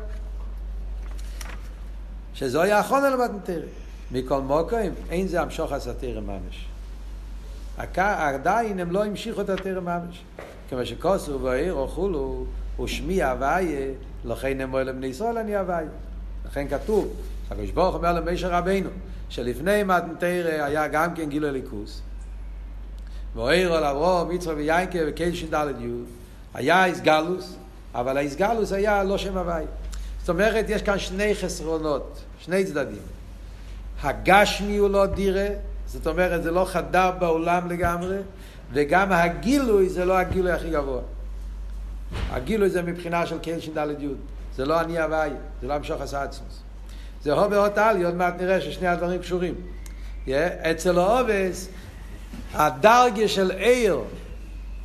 שזו היה אחרון על מתנתרא. מכל מוקרים, אין זה המשוך הסתרא ממש. עדיין הם לא המשיכו את התרא ממש. כמו שכוסו ועיר וכולו, ושמי הוויה, לכן אמרו לבני ישראל אני הוויה. לכן כתוב, הקדוש ברוך אומר למשה רבינו, שלפני מתנתרא היה גם כן גילוי ליכוס. ואויר על אברום, יצחק ויינקה וקיישין דלת יוד. היה איסגלוס, אבל האיסגלוס היה לא שם הוויה. זאת אומרת, יש כאן שני חסרונות, שני צדדים. הגשמי הוא לא דירה, זאת אומרת, זה לא חדר בעולם לגמרי, וגם הגילוי זה לא הגילוי הכי גבוה. הגילוי זה מבחינה של קהל ש"ד י', זה לא אני הוואי, זה לא המשוך הסעצמוס. זה הו ואות עלי, עוד מעט נראה ששני הדברים קשורים. Yeah, אצל האובס, הדרגה של עיר,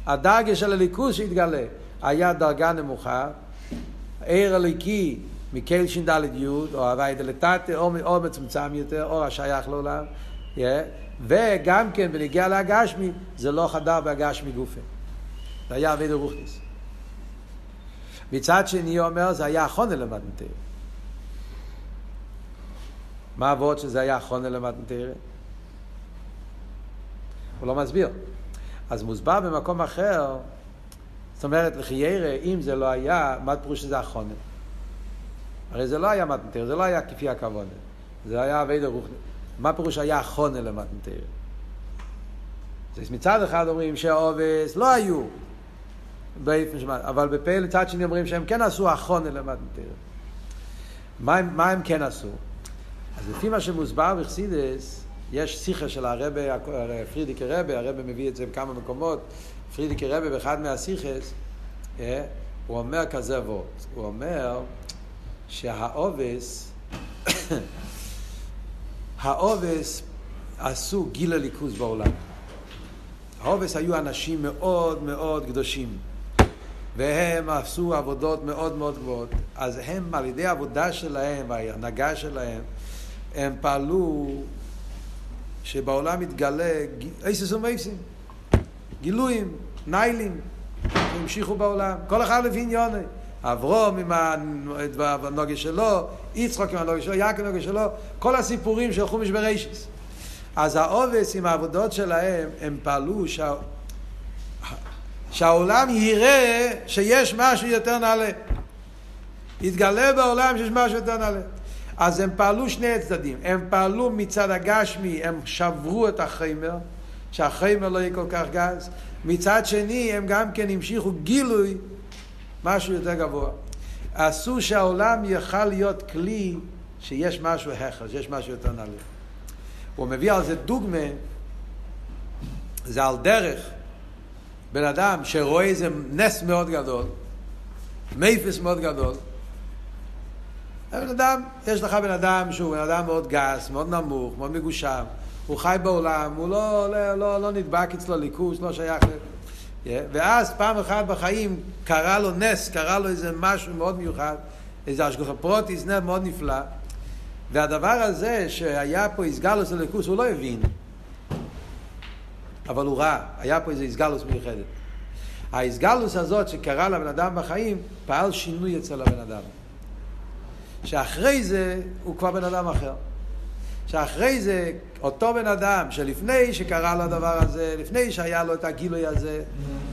הדרגה של הליכוז שהתגלה, היה דרגה נמוכה, עיר הליקי מקל ש"ד י' או הווי דלתתא או, או מצומצם יותר או השייך לעולם yeah. וגם כן בנגיע להגשמי זה לא חדר בהגשמי גופה זה היה אבי דרוכניס מצד שני אומר זה היה חונה למתנתר מה עבוד שזה היה חונה למתנתר? הוא לא מסביר אז מוסבר במקום אחר זאת אומרת, לחיירה, אם זה לא היה, מה פירוש שזה החונן? הרי זה לא היה מתנתר, זה לא היה כפי הכוונה. זה היה אבי דרוכני. מה פירוש היה החונן למתנתר? אז מצד אחד אומרים שהעובס לא היו, באיפן שמה, אבל בפה לצד שני אומרים שהם כן עשו החונן למתנתר. מה, מה הם כן עשו? אז לפי מה שמוסבר בחסידס, יש שיחה של הרבה, פרידיקי רבה, הרבה מביא את זה בכמה מקומות, פרידיקי רבה באחד מהשיחס, אה, הוא אומר כזה וורד, הוא אומר שהעובס, העובס עשו גיל הליכוז בעולם. העובס היו אנשים מאוד מאוד קדושים, והם עשו עבודות מאוד מאוד גבוהות. אז הם, על ידי העבודה שלהם וההנהגה שלהם, הם פעלו שבעולם יתגלה איסוס ומייסים, גילויים, ניילים, המשיכו בעולם, כל אחד לפי עניוני. אברום עם הנוגה שלו, יצחוק עם הנוגה שלו, יעקב עם הנוגה שלו, כל הסיפורים של חומש ברישיס. אז העובס עם העבודות שלהם, הם פעלו שה... שהעולם יראה שיש משהו יותר נעלה. יתגלה בעולם שיש משהו יותר נעלה. אז הם פעלו שני צדדים. הם פעלו מצד הגשמי, הם שברו את החיימר, שהחיימר לא יהיה כל כך גז. מצד שני, הם גם כן המשיכו גילוי משהו יותר גבוה. עשו שהעולם יוכל להיות כלי שיש משהו הכר, שיש משהו יותר נעלה. הוא מביא על זה דוגמה, זה על דרך בן אדם שרואה איזה נס מאוד גדול, מייפס מאוד גדול, בן אדם, יש לך בן אדם שהוא בן אדם מאוד גס, מאוד נמוך, מאוד מגושם, הוא חי בעולם, הוא לא, לא, לא, לא נדבק אצלו ליכוס, לא שייך ל... Yeah. ואז פעם אחת בחיים קרה לו נס, קרה לו איזה משהו מאוד מיוחד, איזה השגוחה פרוטיס, מאוד נפלא, והדבר הזה שהיה פה איסגלוס לליכוס, הוא לא הבין. אבל הוא ראה, היה פה איזה איסגלוס מיוחדת. האיסגלוס הזאת שקרה לבן אדם בחיים, פעל שינוי אצל הבן אדם. שאחרי זה הוא כבר בן אדם אחר. שאחרי זה אותו בן אדם שלפני שקרה לו הדבר הזה, לפני שהיה לו את הגילוי הזה,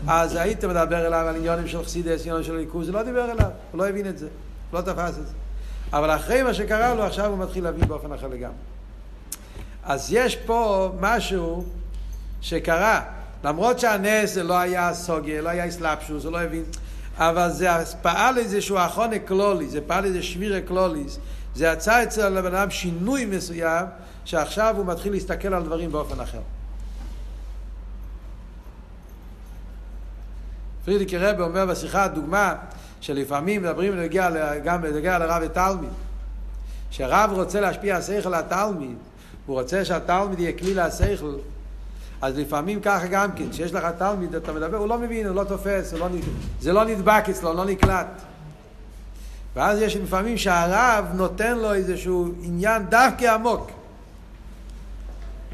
אז היית מדבר אליו על עניונים של חסידס, עניונים של ליכוז, הוא לא דיבר אליו, הוא לא הבין את זה, הוא לא תפס את זה. אבל אחרי מה שקרה לו, עכשיו הוא מתחיל להבין באופן אחר לגמרי. אז יש פה משהו שקרה, למרות שהנס זה לא היה סוגיה, לא היה אסלאפשוס, הוא לא הבין, אבל זה פעל איזשהו אחונה קלולי, זה פעל איזה שבירה קלוליס, זה יצא אצל הבן אדם שינוי מסוים, שעכשיו הוא מתחיל להסתכל על דברים באופן אחר. פרידיקי רבי אומר בשיחה דוגמה שלפעמים מדברים בנגיע גם בנגיע לרב ותלמיד שרב רוצה להשפיע השכל על התלמיד הוא רוצה שהתלמיד יהיה כלי לשכל אז לפעמים ככה גם כן, כשיש לך תלמיד, אתה מדבר, הוא לא מבין, הוא לא תופס, הוא לא, זה לא נדבק אצלו, לא נקלט. ואז יש לפעמים שהרב נותן לו איזשהו עניין דווקא עמוק.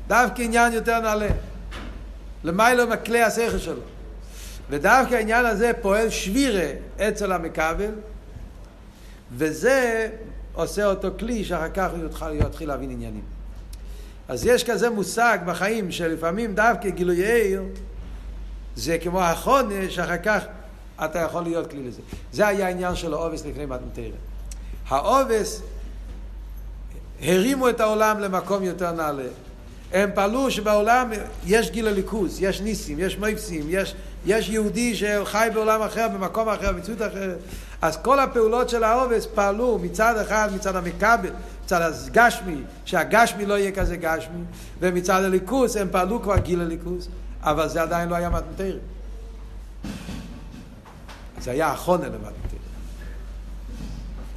דווקא עניין יותר נעלה. למיילו מכלי השכל שלו. ודווקא העניין הזה פועל שבירה אצל המכבל, וזה עושה אותו כלי שאחר כך הוא יתחיל להבין עניינים. אז יש כזה מושג בחיים שלפעמים דווקא גילוי עיר זה כמו החונש, שאחר כך אתה יכול להיות כלי לזה. זה היה העניין של העובס לפני מתנתרא. העובס הרימו את העולם למקום יותר נעלה. הם פעלו שבעולם יש גיל הליכוז, יש ניסים, יש מייפסים, יש, יש יהודי שחי בעולם אחר, במקום אחר, במציאות אחרת. אז כל הפעולות של העובס פעלו מצד אחד, מצד המכבל, מצד הגשמי, שהגשמי לא יהיה כזה גשמי, ומצד הליכוס הם פעלו כבר גיל הליכוס, אבל זה עדיין לא היה מתנתר. זה היה החונה למתנתר.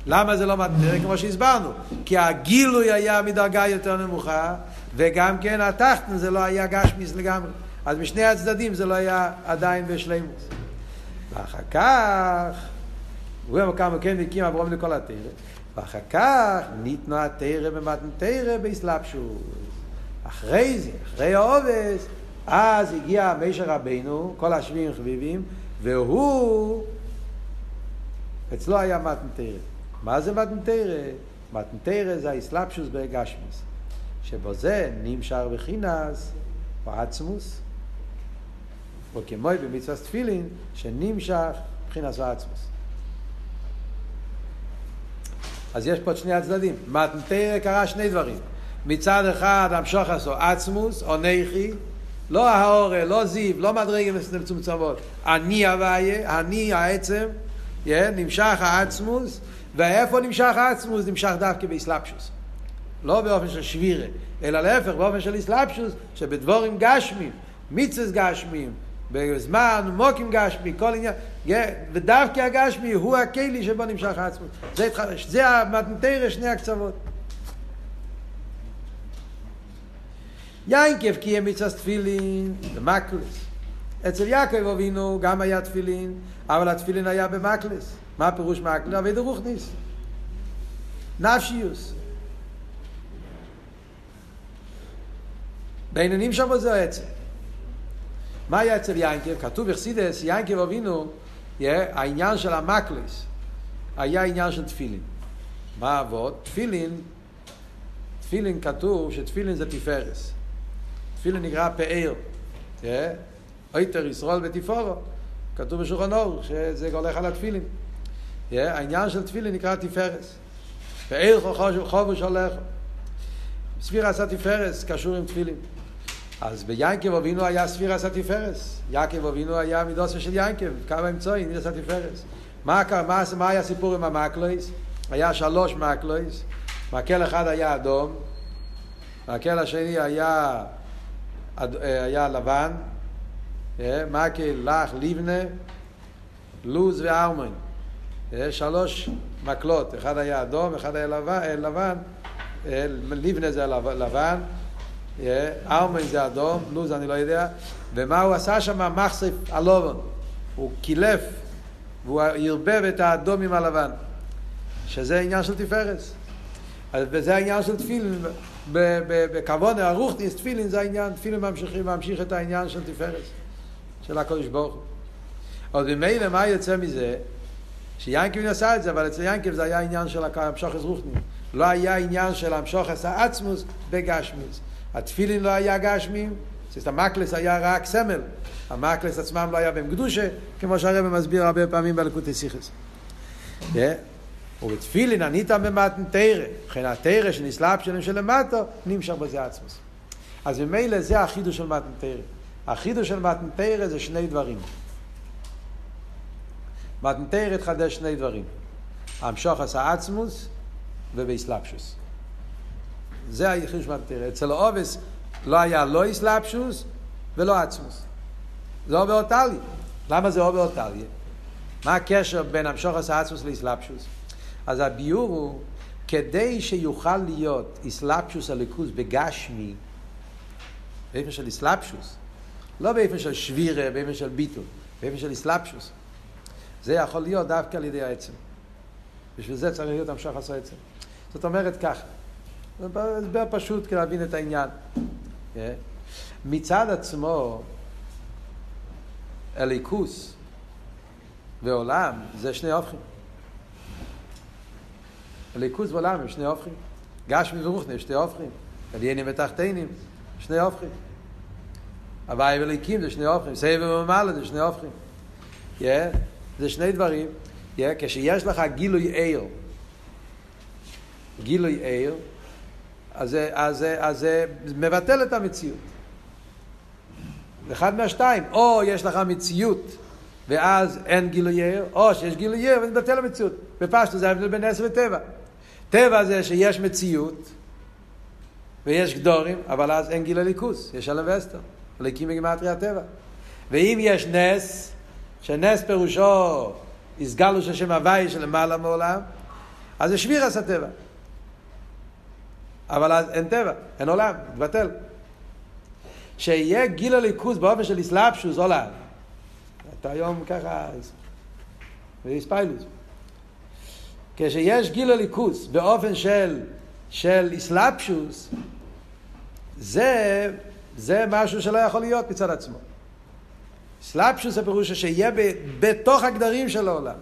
למה זה לא מתנתר? כמו שהסברנו, כי הגילוי היה מדרגה יותר נמוכה, וגם כן התחתן זה לא היה גשמיס לגמרי. אז משני הצדדים זה לא היה עדיין בשלימוס. ואחר כך, הוא אומר כמה כן מקים אברום לכל התרא. ואחר כך ניתנו התרא במתן תרא באסלאפשוס. אחרי זה, אחרי העובס, אז הגיע מישר רבינו, כל השביעים חביבים, והוא, אצלו היה מתן תרא. מה זה מתן תרא? מתן תרא זה האסלאפשוס בגשמיס. שבו זה נמשך בחינס או עצמוס, או כמו במצווה תפילין, שנמשך בחינס או עצמוס. אז יש פה את שני הצדדים. מתנתרא קרה שני דברים. מצד אחד המשוך עשו עצמוס או נכי, לא ההורה, לא זיו, לא מדרגים מצומצמות. אני הוויה, אני העצם, yeah, נמשך העצמוס, ואיפה נמשך העצמוס? נמשך דווקא באסלאפשוס. לא באופן של שבירה, אלא להפך, באופן של אסלאפשוס, שבדבורים גשמים, מיצס גשמים, בזמן, מוקים גשמי, כל עניין, ודווקא הגשמי הוא הכלי שבו נמשך העצמות. זה, זה המתנתרא שני הקצוות. יינקב קיים מצווה תפילין במקלס. אצל יעקב אבינו גם היה תפילין, אבל התפילין היה במקלס. מה פירוש מקלס? אבי דרוכניס. נפשיוס. בעניינים שם זה עצם. מה היה אצל יינקב? כתוב בחסידס, יינקב אבינו, העניין של המקלס, היה עניין של תפילין. מה אבות? תפילין, תפילין כתוב שתפילין זה תפארת. תפילין נקרא פאר. עוטר ישראל בתפארה. כתוב בשולחן ערוך שזה הולך על התפילין. העניין של תפילין נקרא תפארת. פארך חבוש עליך. ספירת התפארת קשור עם תפילין. אז ביעקב אבינו היה ספירת התפארת. יעקב אבינו היה מידתו של יעקב, קו האמצעי, מידת התפארת. מה, מה, מה היה הסיפור עם המקלויס? היה שלוש מקלויס. מקל אחד היה אדום, מקל השני היה, היה לבן, מקל לך לבנה, לוז וארמון. שלוש מקלות, אחד היה אדום, אחד היה לבן, לבן לבנה זה לבן, ארמון זה אדום, לוז אני לא יודע, ומה הוא עשה שם? מחשף הלובן. הוא קילף והוא ערבב את האדום עם הלבן, שזה עניין של תפארס. וזה העניין של תפילין, בכוון הרוחניס, תפילין זה העניין, תפילין ממשיכים, ממשיך את העניין של תפארס, של הקודש ברוך הוא. עוד ממילא מה יוצא מזה? שיינקב עשה את זה, אבל אצל ינקב זה היה עניין של המשוך רוחני. לא היה עניין של המשוך עשה עצמוס בגשמיס. התפילין לא היה גשמים, זאת המקלס היה רק סמל. המקלס עצמם לא היה בהם קדושה, כמו שהרבא מסביר הרבה פעמים בלקוטי סיכס. ובתפילין ענית במתן תרא, וכן התרא שנסלאפ שלהם שלמטו, נמשך בזה עצמוס. אז ממילא זה החידוש של מתן תרא. החידוש של מתן תרא זה שני דברים. מתן תרא התחדש שני דברים. המשוך עשה עצמוס ובאסלאפשוס. זה היחיד תרא. אצל האובס לא היה לא אסלאפשוס ולא עצמוס. זה אובר אותלי. למה זה אובר אותלי? מה הקשר בין המשוך עשה עצמוס לאסלאפשוס? אז הביור הוא, כדי שיוכל להיות אסלאפשוס הליכוז בגשמי, באופן של אסלאפשוס, לא באופן של שבירה, באופן של ביטול, באופן של אסלאפשוס, זה יכול להיות דווקא על ידי העצם. בשביל זה צריך להיות המשך עשה עצם. זאת אומרת ככה, זה הסבר פשוט כדי להבין את העניין. כן? מצד עצמו, הליכוס ועולם זה שני הופכים. הליכוס ועולם הם שני הופכים. גשמי ורוחני שני הופכים. עליינים ותחתינים, שני הופכים. הוואי וליקים זה שני הופכים. סבב ומעלה זה שני הופכים. Yeah, זה שני דברים. Yeah, כשיש לך גילוי עיר, גילוי עיר, אז זה מבטל את המציאות. אחד מהשתיים, או יש לך מציאות ואז אין גילוי עיר, או שיש גילוי עיר ונבטל המציאות. בפשטו זה ההבדל בין עשר וטבע. טבע זה שיש מציאות ויש גדורים, אבל אז אין גיל הליכוס, יש אלם ואסתר, הליקים בגימטרי הטבע. ואם יש נס, שנס פירושו הסגלו של שם הוואי שלמעלה מעולם, אז זה שביר עשה טבע. אבל אז אין טבע, אין עולם, מתבטל. שיהיה גיל הליכוס באופן של אסלאפשוס עולם. אתה היום ככה, ואיספיילוס. כשיש גיל הליכוס באופן של, של איסלאפשוס, זה, זה משהו שלא יכול להיות מצד עצמו. איסלאפשוס זה פירוש שיהיה בתוך הגדרים של העולם.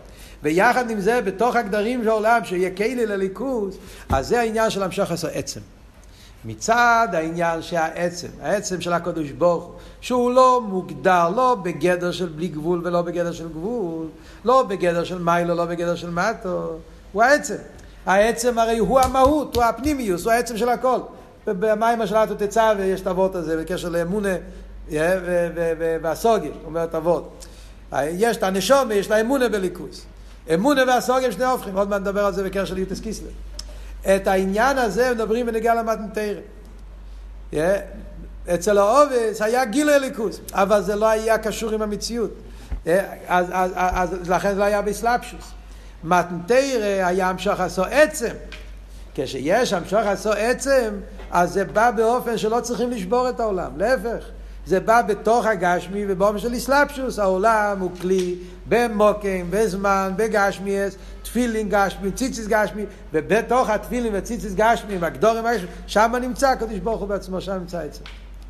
ויחד עם זה, בתוך הגדרים של העולם, שיהיה כלי לליכוס, אז זה העניין של המשך עשר עצם. מצד העניין שהעצם, העצם של הקדוש ברוך הוא, שהוא לא מוגדר, לא בגדר של בלי גבול ולא בגדר של גבול, לא בגדר של מיילו, לא בגדר של מטו, הוא העצם. העצם הרי הוא המהות, הוא הפנימיוס, הוא העצם של הכל. במים השלטו תצא ויש את אבות הזה בקשר לאמונה והסוגיה, אומרת אבות. יש את הנשום ויש את האמונה בליכוס. אמונה והסוגיה שני הופכים, עוד מעט נדבר על זה בקשר ליוטס קיסלר. את העניין הזה מדברים בנגיעה למתנתרא. אצל האובס היה גיל הליכוס, אבל זה לא היה קשור עם המציאות. אז, אז, אז, אז לכן זה לא היה בסלאפשוס. מתנתרא היה המשוך עשו עצם. כשיש המשוך עשו עצם, אז זה בא באופן שלא צריכים לשבור את העולם, להפך. זה בא בתוך הגשמי ובאופן של איסלאפשוס, העולם הוא כלי במוקם, בזמן, בגשמיאס, תפילין גשמי, ציציס גשמי, ובתוך התפילין וציציס גשמי, והגדורים הגשמי, שם נמצא הקדוש ברוך הוא בעצמו, שם נמצא עצם.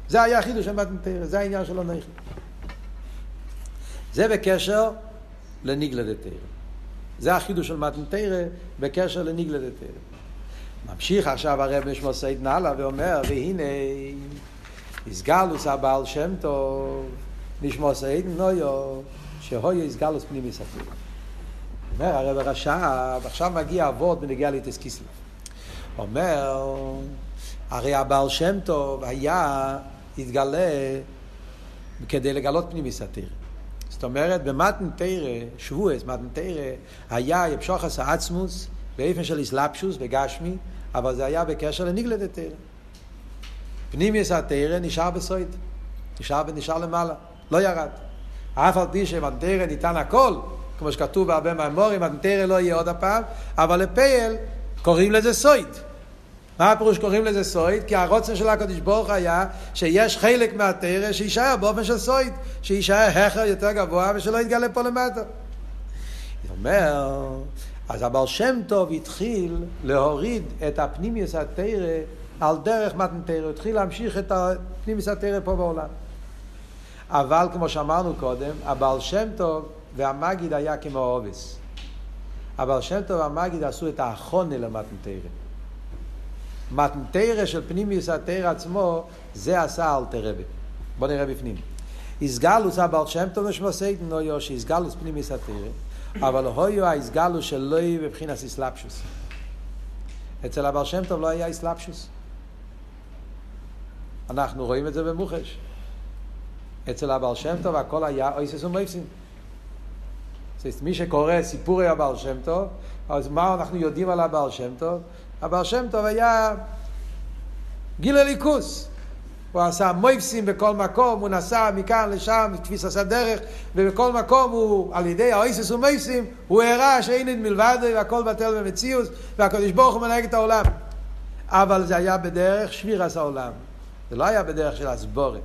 זה היה החידוש של מתנתרא, זה העניין שלו נכי. זה בקשר לניגלה דתרא. זה החידוש של מתנתרא בקשר לניגלה דתרא. ממשיך עכשיו הרב נשמע סייד נאלה ואומר, והנה, איסגלוס הבעל שם טוב, נשמע סייד נויו, שהויו איסגלוס פנימי ספיר. אומר הרב הרש"ב, עכשיו מגיע אבות בנגיע ליטס קיסלב. אומר, הרי הבעל שם טוב היה, התגלה כדי לגלות פנימי סתיר. זאת אומרת, במתן תרא, שבועס, מתן תרא, היה יפשוחס העצמוס באופן של איסלפשוס, בגשמי, אבל זה היה בקשר לניגלת תרא. פנימיוס התרא נשאר בסויד, נשאר, נשאר למעלה, לא ירד. אף על פי שמתן ניתן הכל, כמו שכתוב בהרבה מהמורים, מתן לא יהיה עוד הפעם, אבל לפייל קוראים לזה סויד. מה הפירוש קוראים לזה סויד? כי הרוצן של הקדוש ברוך היה שיש חלק מהתרא שיישאר באופן של סויד, שיישאר הכר יותר גבוה ושלא יתגלה פה למטה. הוא אומר, אז הבעל שם טוב התחיל להוריד את הפנימיוס התרא על דרך מתן תרא, הוא התחיל להמשיך את הפנימיוס התרא פה בעולם. אבל כמו שאמרנו קודם, הבעל שם טוב והמגיד היה כמו עובס. הבעל שם טוב והמגיד עשו את האחרונה למתן תרא. מתנתרא של פנימיוס התרא עצמו, זה עשה אלתר רבי. בוא נראה בפנים. איסגלוס הבעל שם טוב ושמו סייטן נויו שאיסגלוס פנימיוס התרא, אבל הויו האיסגלוס שלא יהיה בבחינת איסלפשוס. אצל הבעל שם טוב לא היה איסלפשוס. אנחנו רואים את זה במוחש. אצל הבעל שם טוב הכל היה אויסס ומויפסים. מי שקורא סיפורי הבעל שם טוב, אז מה אנחנו יודעים על הבעל שם טוב? הבעל שם טוב היה גיל הליכוס. הוא עשה מויפסים בכל מקום, הוא נסע מכאן לשם, תפיס עשה דרך, ובכל מקום הוא, על ידי האויסס ומויפסים, הוא הראה שאין מלבד והכל בטל במציאות, והקדוש ברוך הוא מנהג את העולם. אבל זה היה בדרך שבירס העולם. זה לא היה בדרך של הסבורת.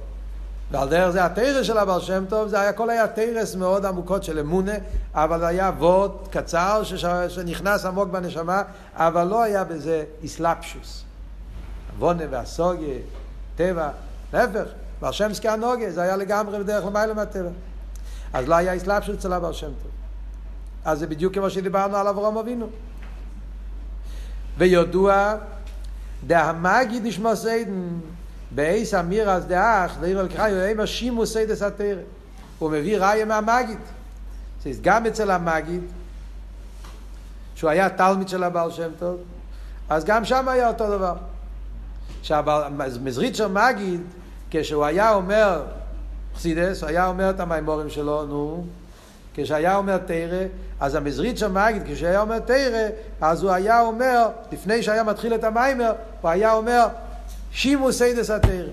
ועל דרך זה התרס של הבעל שם טוב, זה היה, הכל היה תרס מאוד עמוקות של אמונה, אבל זה היה וורד קצר שש, שנכנס עמוק בנשמה, אבל לא היה בזה איסלפשוס. עוונה והסוגיה, טבע, להפך, בעל שם סקי הנוגה, זה היה לגמרי בדרך למעלה מהטבע. אז לא היה איסלפשוס אצל הבעל שם טוב. אז זה בדיוק כמו שדיברנו על אברהם אבינו. וידוע, דהמגיד נשמע סיידן, באיס אמירס דאח, דאיר על קראי, הוא אמר שימו סיידס התרא. הוא מביא ראיה מהמגיד. זאת גם אצל המגיד, שהוא היה תלמיד של הבעל שם טוב, אז גם שם היה אותו דבר. שהמזריצ'ר מגיד, כשהוא היה אומר חסידס, הוא היה אומר את המימורים שלו, נו, כשהיה אומר תרא, אז המזריצ'ר מגיד, כשהיה אומר תורה, אז הוא היה אומר, לפני שהיה מתחיל את המאמר, הוא היה אומר, שמעו סודות התורה.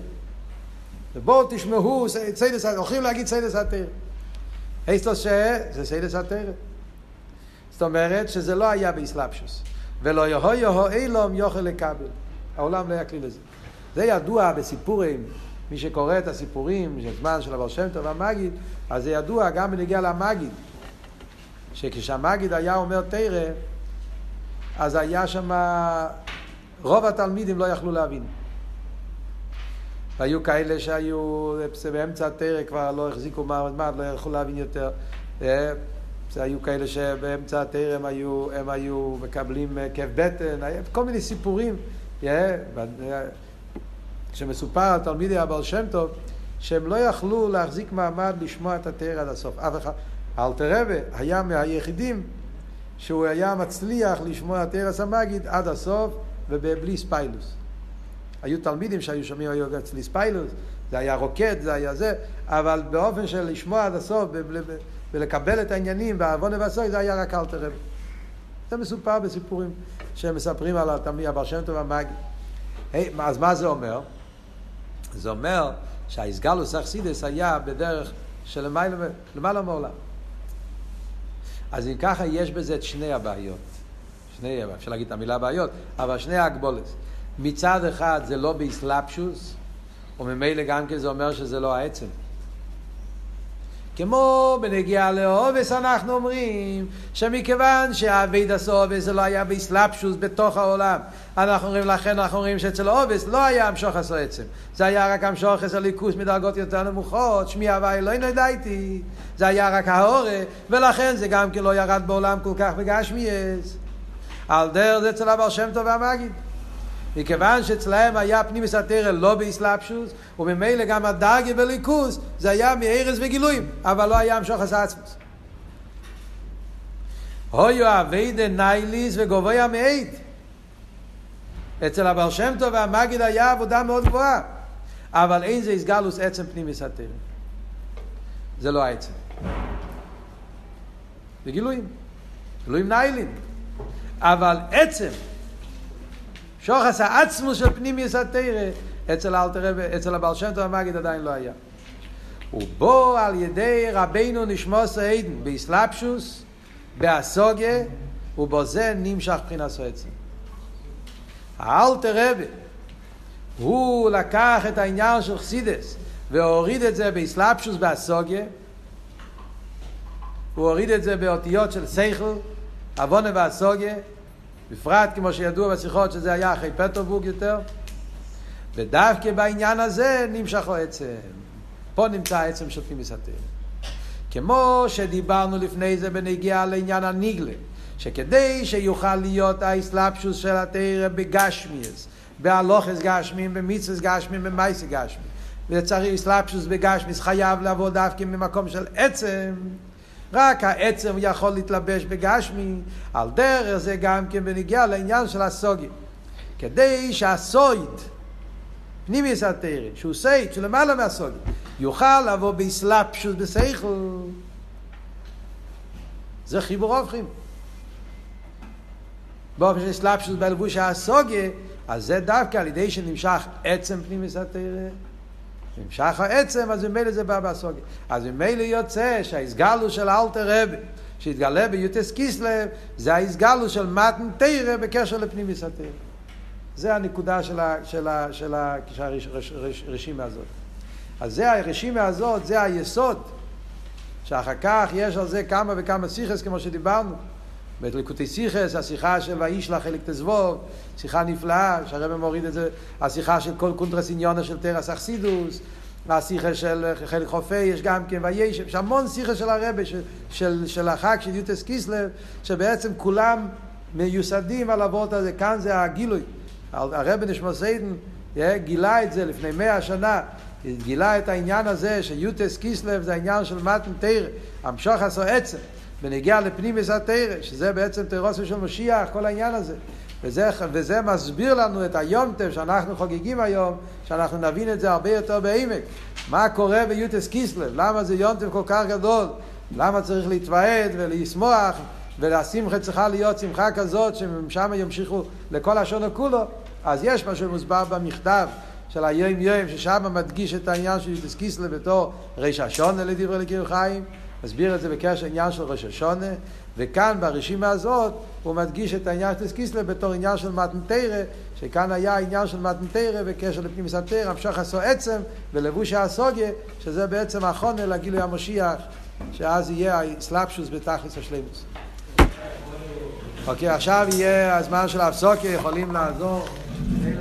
ובואו תשמעו, סודות, הולכים להגיד סודות התורה. איסטוס ש... זה סודות התורה. זאת אומרת שזה לא היה בהתלבשות. ולא יהו יהו עולם יוכל לקבל. העולם לא כלי לזה. זה ידוע בסיפורים, מי שקורא את הסיפורים של זמן של הבעל שם טוב והמגיד, אז זה ידוע גם בנגיע למגיד. שכשהמגיד היה אומר תרא, אז היה שם, רוב התלמידים לא יכלו להבין. והיו כאלה שהיו באמצע התרא כבר לא החזיקו מעמד, לא יכלו להבין יותר. אה, היו כאלה שבאמצע התרא הם היו, הם היו מקבלים אה, כאב בטן, היה כל מיני סיפורים. אה, שמסופר על תלמידי הבעל שם טוב, שהם לא יכלו להחזיק מעמד לשמוע את התרא עד הסוף. אף אחד. אלתר רבה היה מהיחידים שהוא היה מצליח לשמוע את תרא סמגיד עד הסוף ובלי ספיילוס. היו תלמידים שהיו שומעים היו אצלי ספיילוס, זה היה רוקד, זה היה זה, אבל באופן של לשמוע עד הסוף ולקבל את העניינים בעוון ובסוף זה היה רק אלתר רב. זה מסופר בסיפורים שמספרים על התלמיד הבר שם טוב המאגי. Hey, אז מה זה אומר? זה אומר שהאיסגלוס אכסידס היה בדרך של למעלה, מעולם. אז אם ככה יש בזה את שני הבעיות. שני, אפשר להגיד את המילה בעיות, אבל שני ההגבולת. מצד אחד זה לא באסלאפשוס, וממילא גם כן זה אומר שזה לא העצם. כמו בנגיעה לאובס אנחנו אומרים שמכיוון שהאבייד הסובס זה לא היה באסלאפשוס בתוך העולם אנחנו אומרים לכן אנחנו אומרים שאצל אובס לא היה המשוך עשו עצם. זה היה רק המשוך עשו ליכוס מדרגות יותר נמוכות שמי הווי לא נדעתי זה היה רק ההורה ולכן זה גם כן לא ירד בעולם כל כך בגשמיאס. על דרך זה אצל הבר שם טוב והמגיד מכיוון שאצלהם היה פנימיס התרא לא באסלאפשוס, וממילא גם הדרגה בליכוס זה היה מארז וגילויים, אבל לא היה המשוך עצמוס. הויו אביידה נייליס וגובויה מאית. אצל הבר שם טוב והמגיד היה עבודה מאוד גבוהה, אבל אין זה הסגלוס עצם פנימיס התרא. זה לא העצם. בגילויים. גילויים ניילים. אבל עצם שוחס העצמוס של פנימיוס התרא אצל אלתר אצל הבעל שם טוב המגיד עדיין לא היה. ובו על ידי רבינו נשמוס העדן באסלאפשוס, באסוגיה, ובזה נמשך בחינת עצם. האלתר רבי, הוא לקח את העניין של חסידס והוריד את זה באסלאפשוס באסוגיה, הוא הוריד את זה באותיות של סייכל, עוונה ואסוגיה, בפרט כמו שידוע בשיחות שזה היה אחרי פטרבורג יותר, ודווקא בעניין הזה נמשך העצם. פה נמצא העצם של פנימיס התרא. כמו שדיברנו לפני זה בנגיעה לעניין הניגלה, שכדי שיוכל להיות האסלאפשוס של התרא בגשמיאס, בהלוכס גשמים, במצווס גשמים, במייסי גשמים, וצריך אסלאפשוס בגשמיאס חייב לבוא דווקא ממקום של עצם, רק העצם יכול להתלבש בגשמי, על דרך זה גם כן בנגיע לעניין של הסוגי. כדי שהסויד, פנימיוס התרא, שהוא סייד, שהוא למעלה מהסוגי, יוכל לבוא באסלאפשוס בסייכל. זה חיבור הופכים. באופן של אסלאפשוס בלבוש הסוגי, אז זה דווקא על ידי שנמשך עצם פנימיוס התרא. נמשך העצם, אז ממילא זה בא בסוגיה. אז ממילא יוצא שהאיסגלו של אלתר רבי, שהתגלה ביוטס קיסלב, זה האיסגלו של מתן תרא בקשר לפנימיס התרא. זה הנקודה של, ה, של, ה, של, ה, של הרשימה הזאת. אז זה הרשימה הזאת, זה היסוד, שאחר כך יש על זה כמה וכמה סיכס כמו שדיברנו. בליקוטי סיכס, השיחה של וישלח חלק תזבוב, שיחה נפלאה, שהרבא מוריד את זה, השיחה של כל קונטרס עניונה של תרס אכסידוס, השיחה של חלק חופי, יש גם כן ויש, יש המון שיחה של הרבה, של, של, של החג של יוטס קיסלב, שבעצם כולם מיוסדים על אבות הזה, כאן זה הגילוי. הרבא נשמע סיידן גילה את זה לפני מאה שנה, גילה את העניין הזה שיוטס קיסלב זה העניין של מתן תרא, המשוך עשו עצם. בנגיע לפנימיס התרא, שזה בעצם תירוסו של משיח, כל העניין הזה. וזה, וזה מסביר לנו את היומטב שאנחנו חוגגים היום, שאנחנו נבין את זה הרבה יותר בעמק. מה קורה ביוטס קיסלב? למה זה יומטב כל כך גדול? למה צריך להתוועד ולשמוח? והשמחה צריכה להיות שמחה כזאת שמשם ימשיכו לכל השונה כולו. אז יש מה שמוסבר במכתב של היום יום, ששם מדגיש את העניין של יוטס קיסלב בתור ריש השונה לדברי לקיר חיים. מסביר את זה בקשר לעניין של ראש השונה, וכאן ברשימה הזאת הוא מדגיש את העניין של קיסלב בתור עניין של מתנתרא, שכאן היה עניין של מתנתרא בקשר לפנים מסתרא, המשוך עשו עצם ולבוש הסוגיה, שזה בעצם החונה לגילוי המשיח, שאז יהיה האסלאפשוס בתכלס השלימוס. אוקיי, עכשיו יהיה הזמן של הפסוקיה, יכולים לעזור.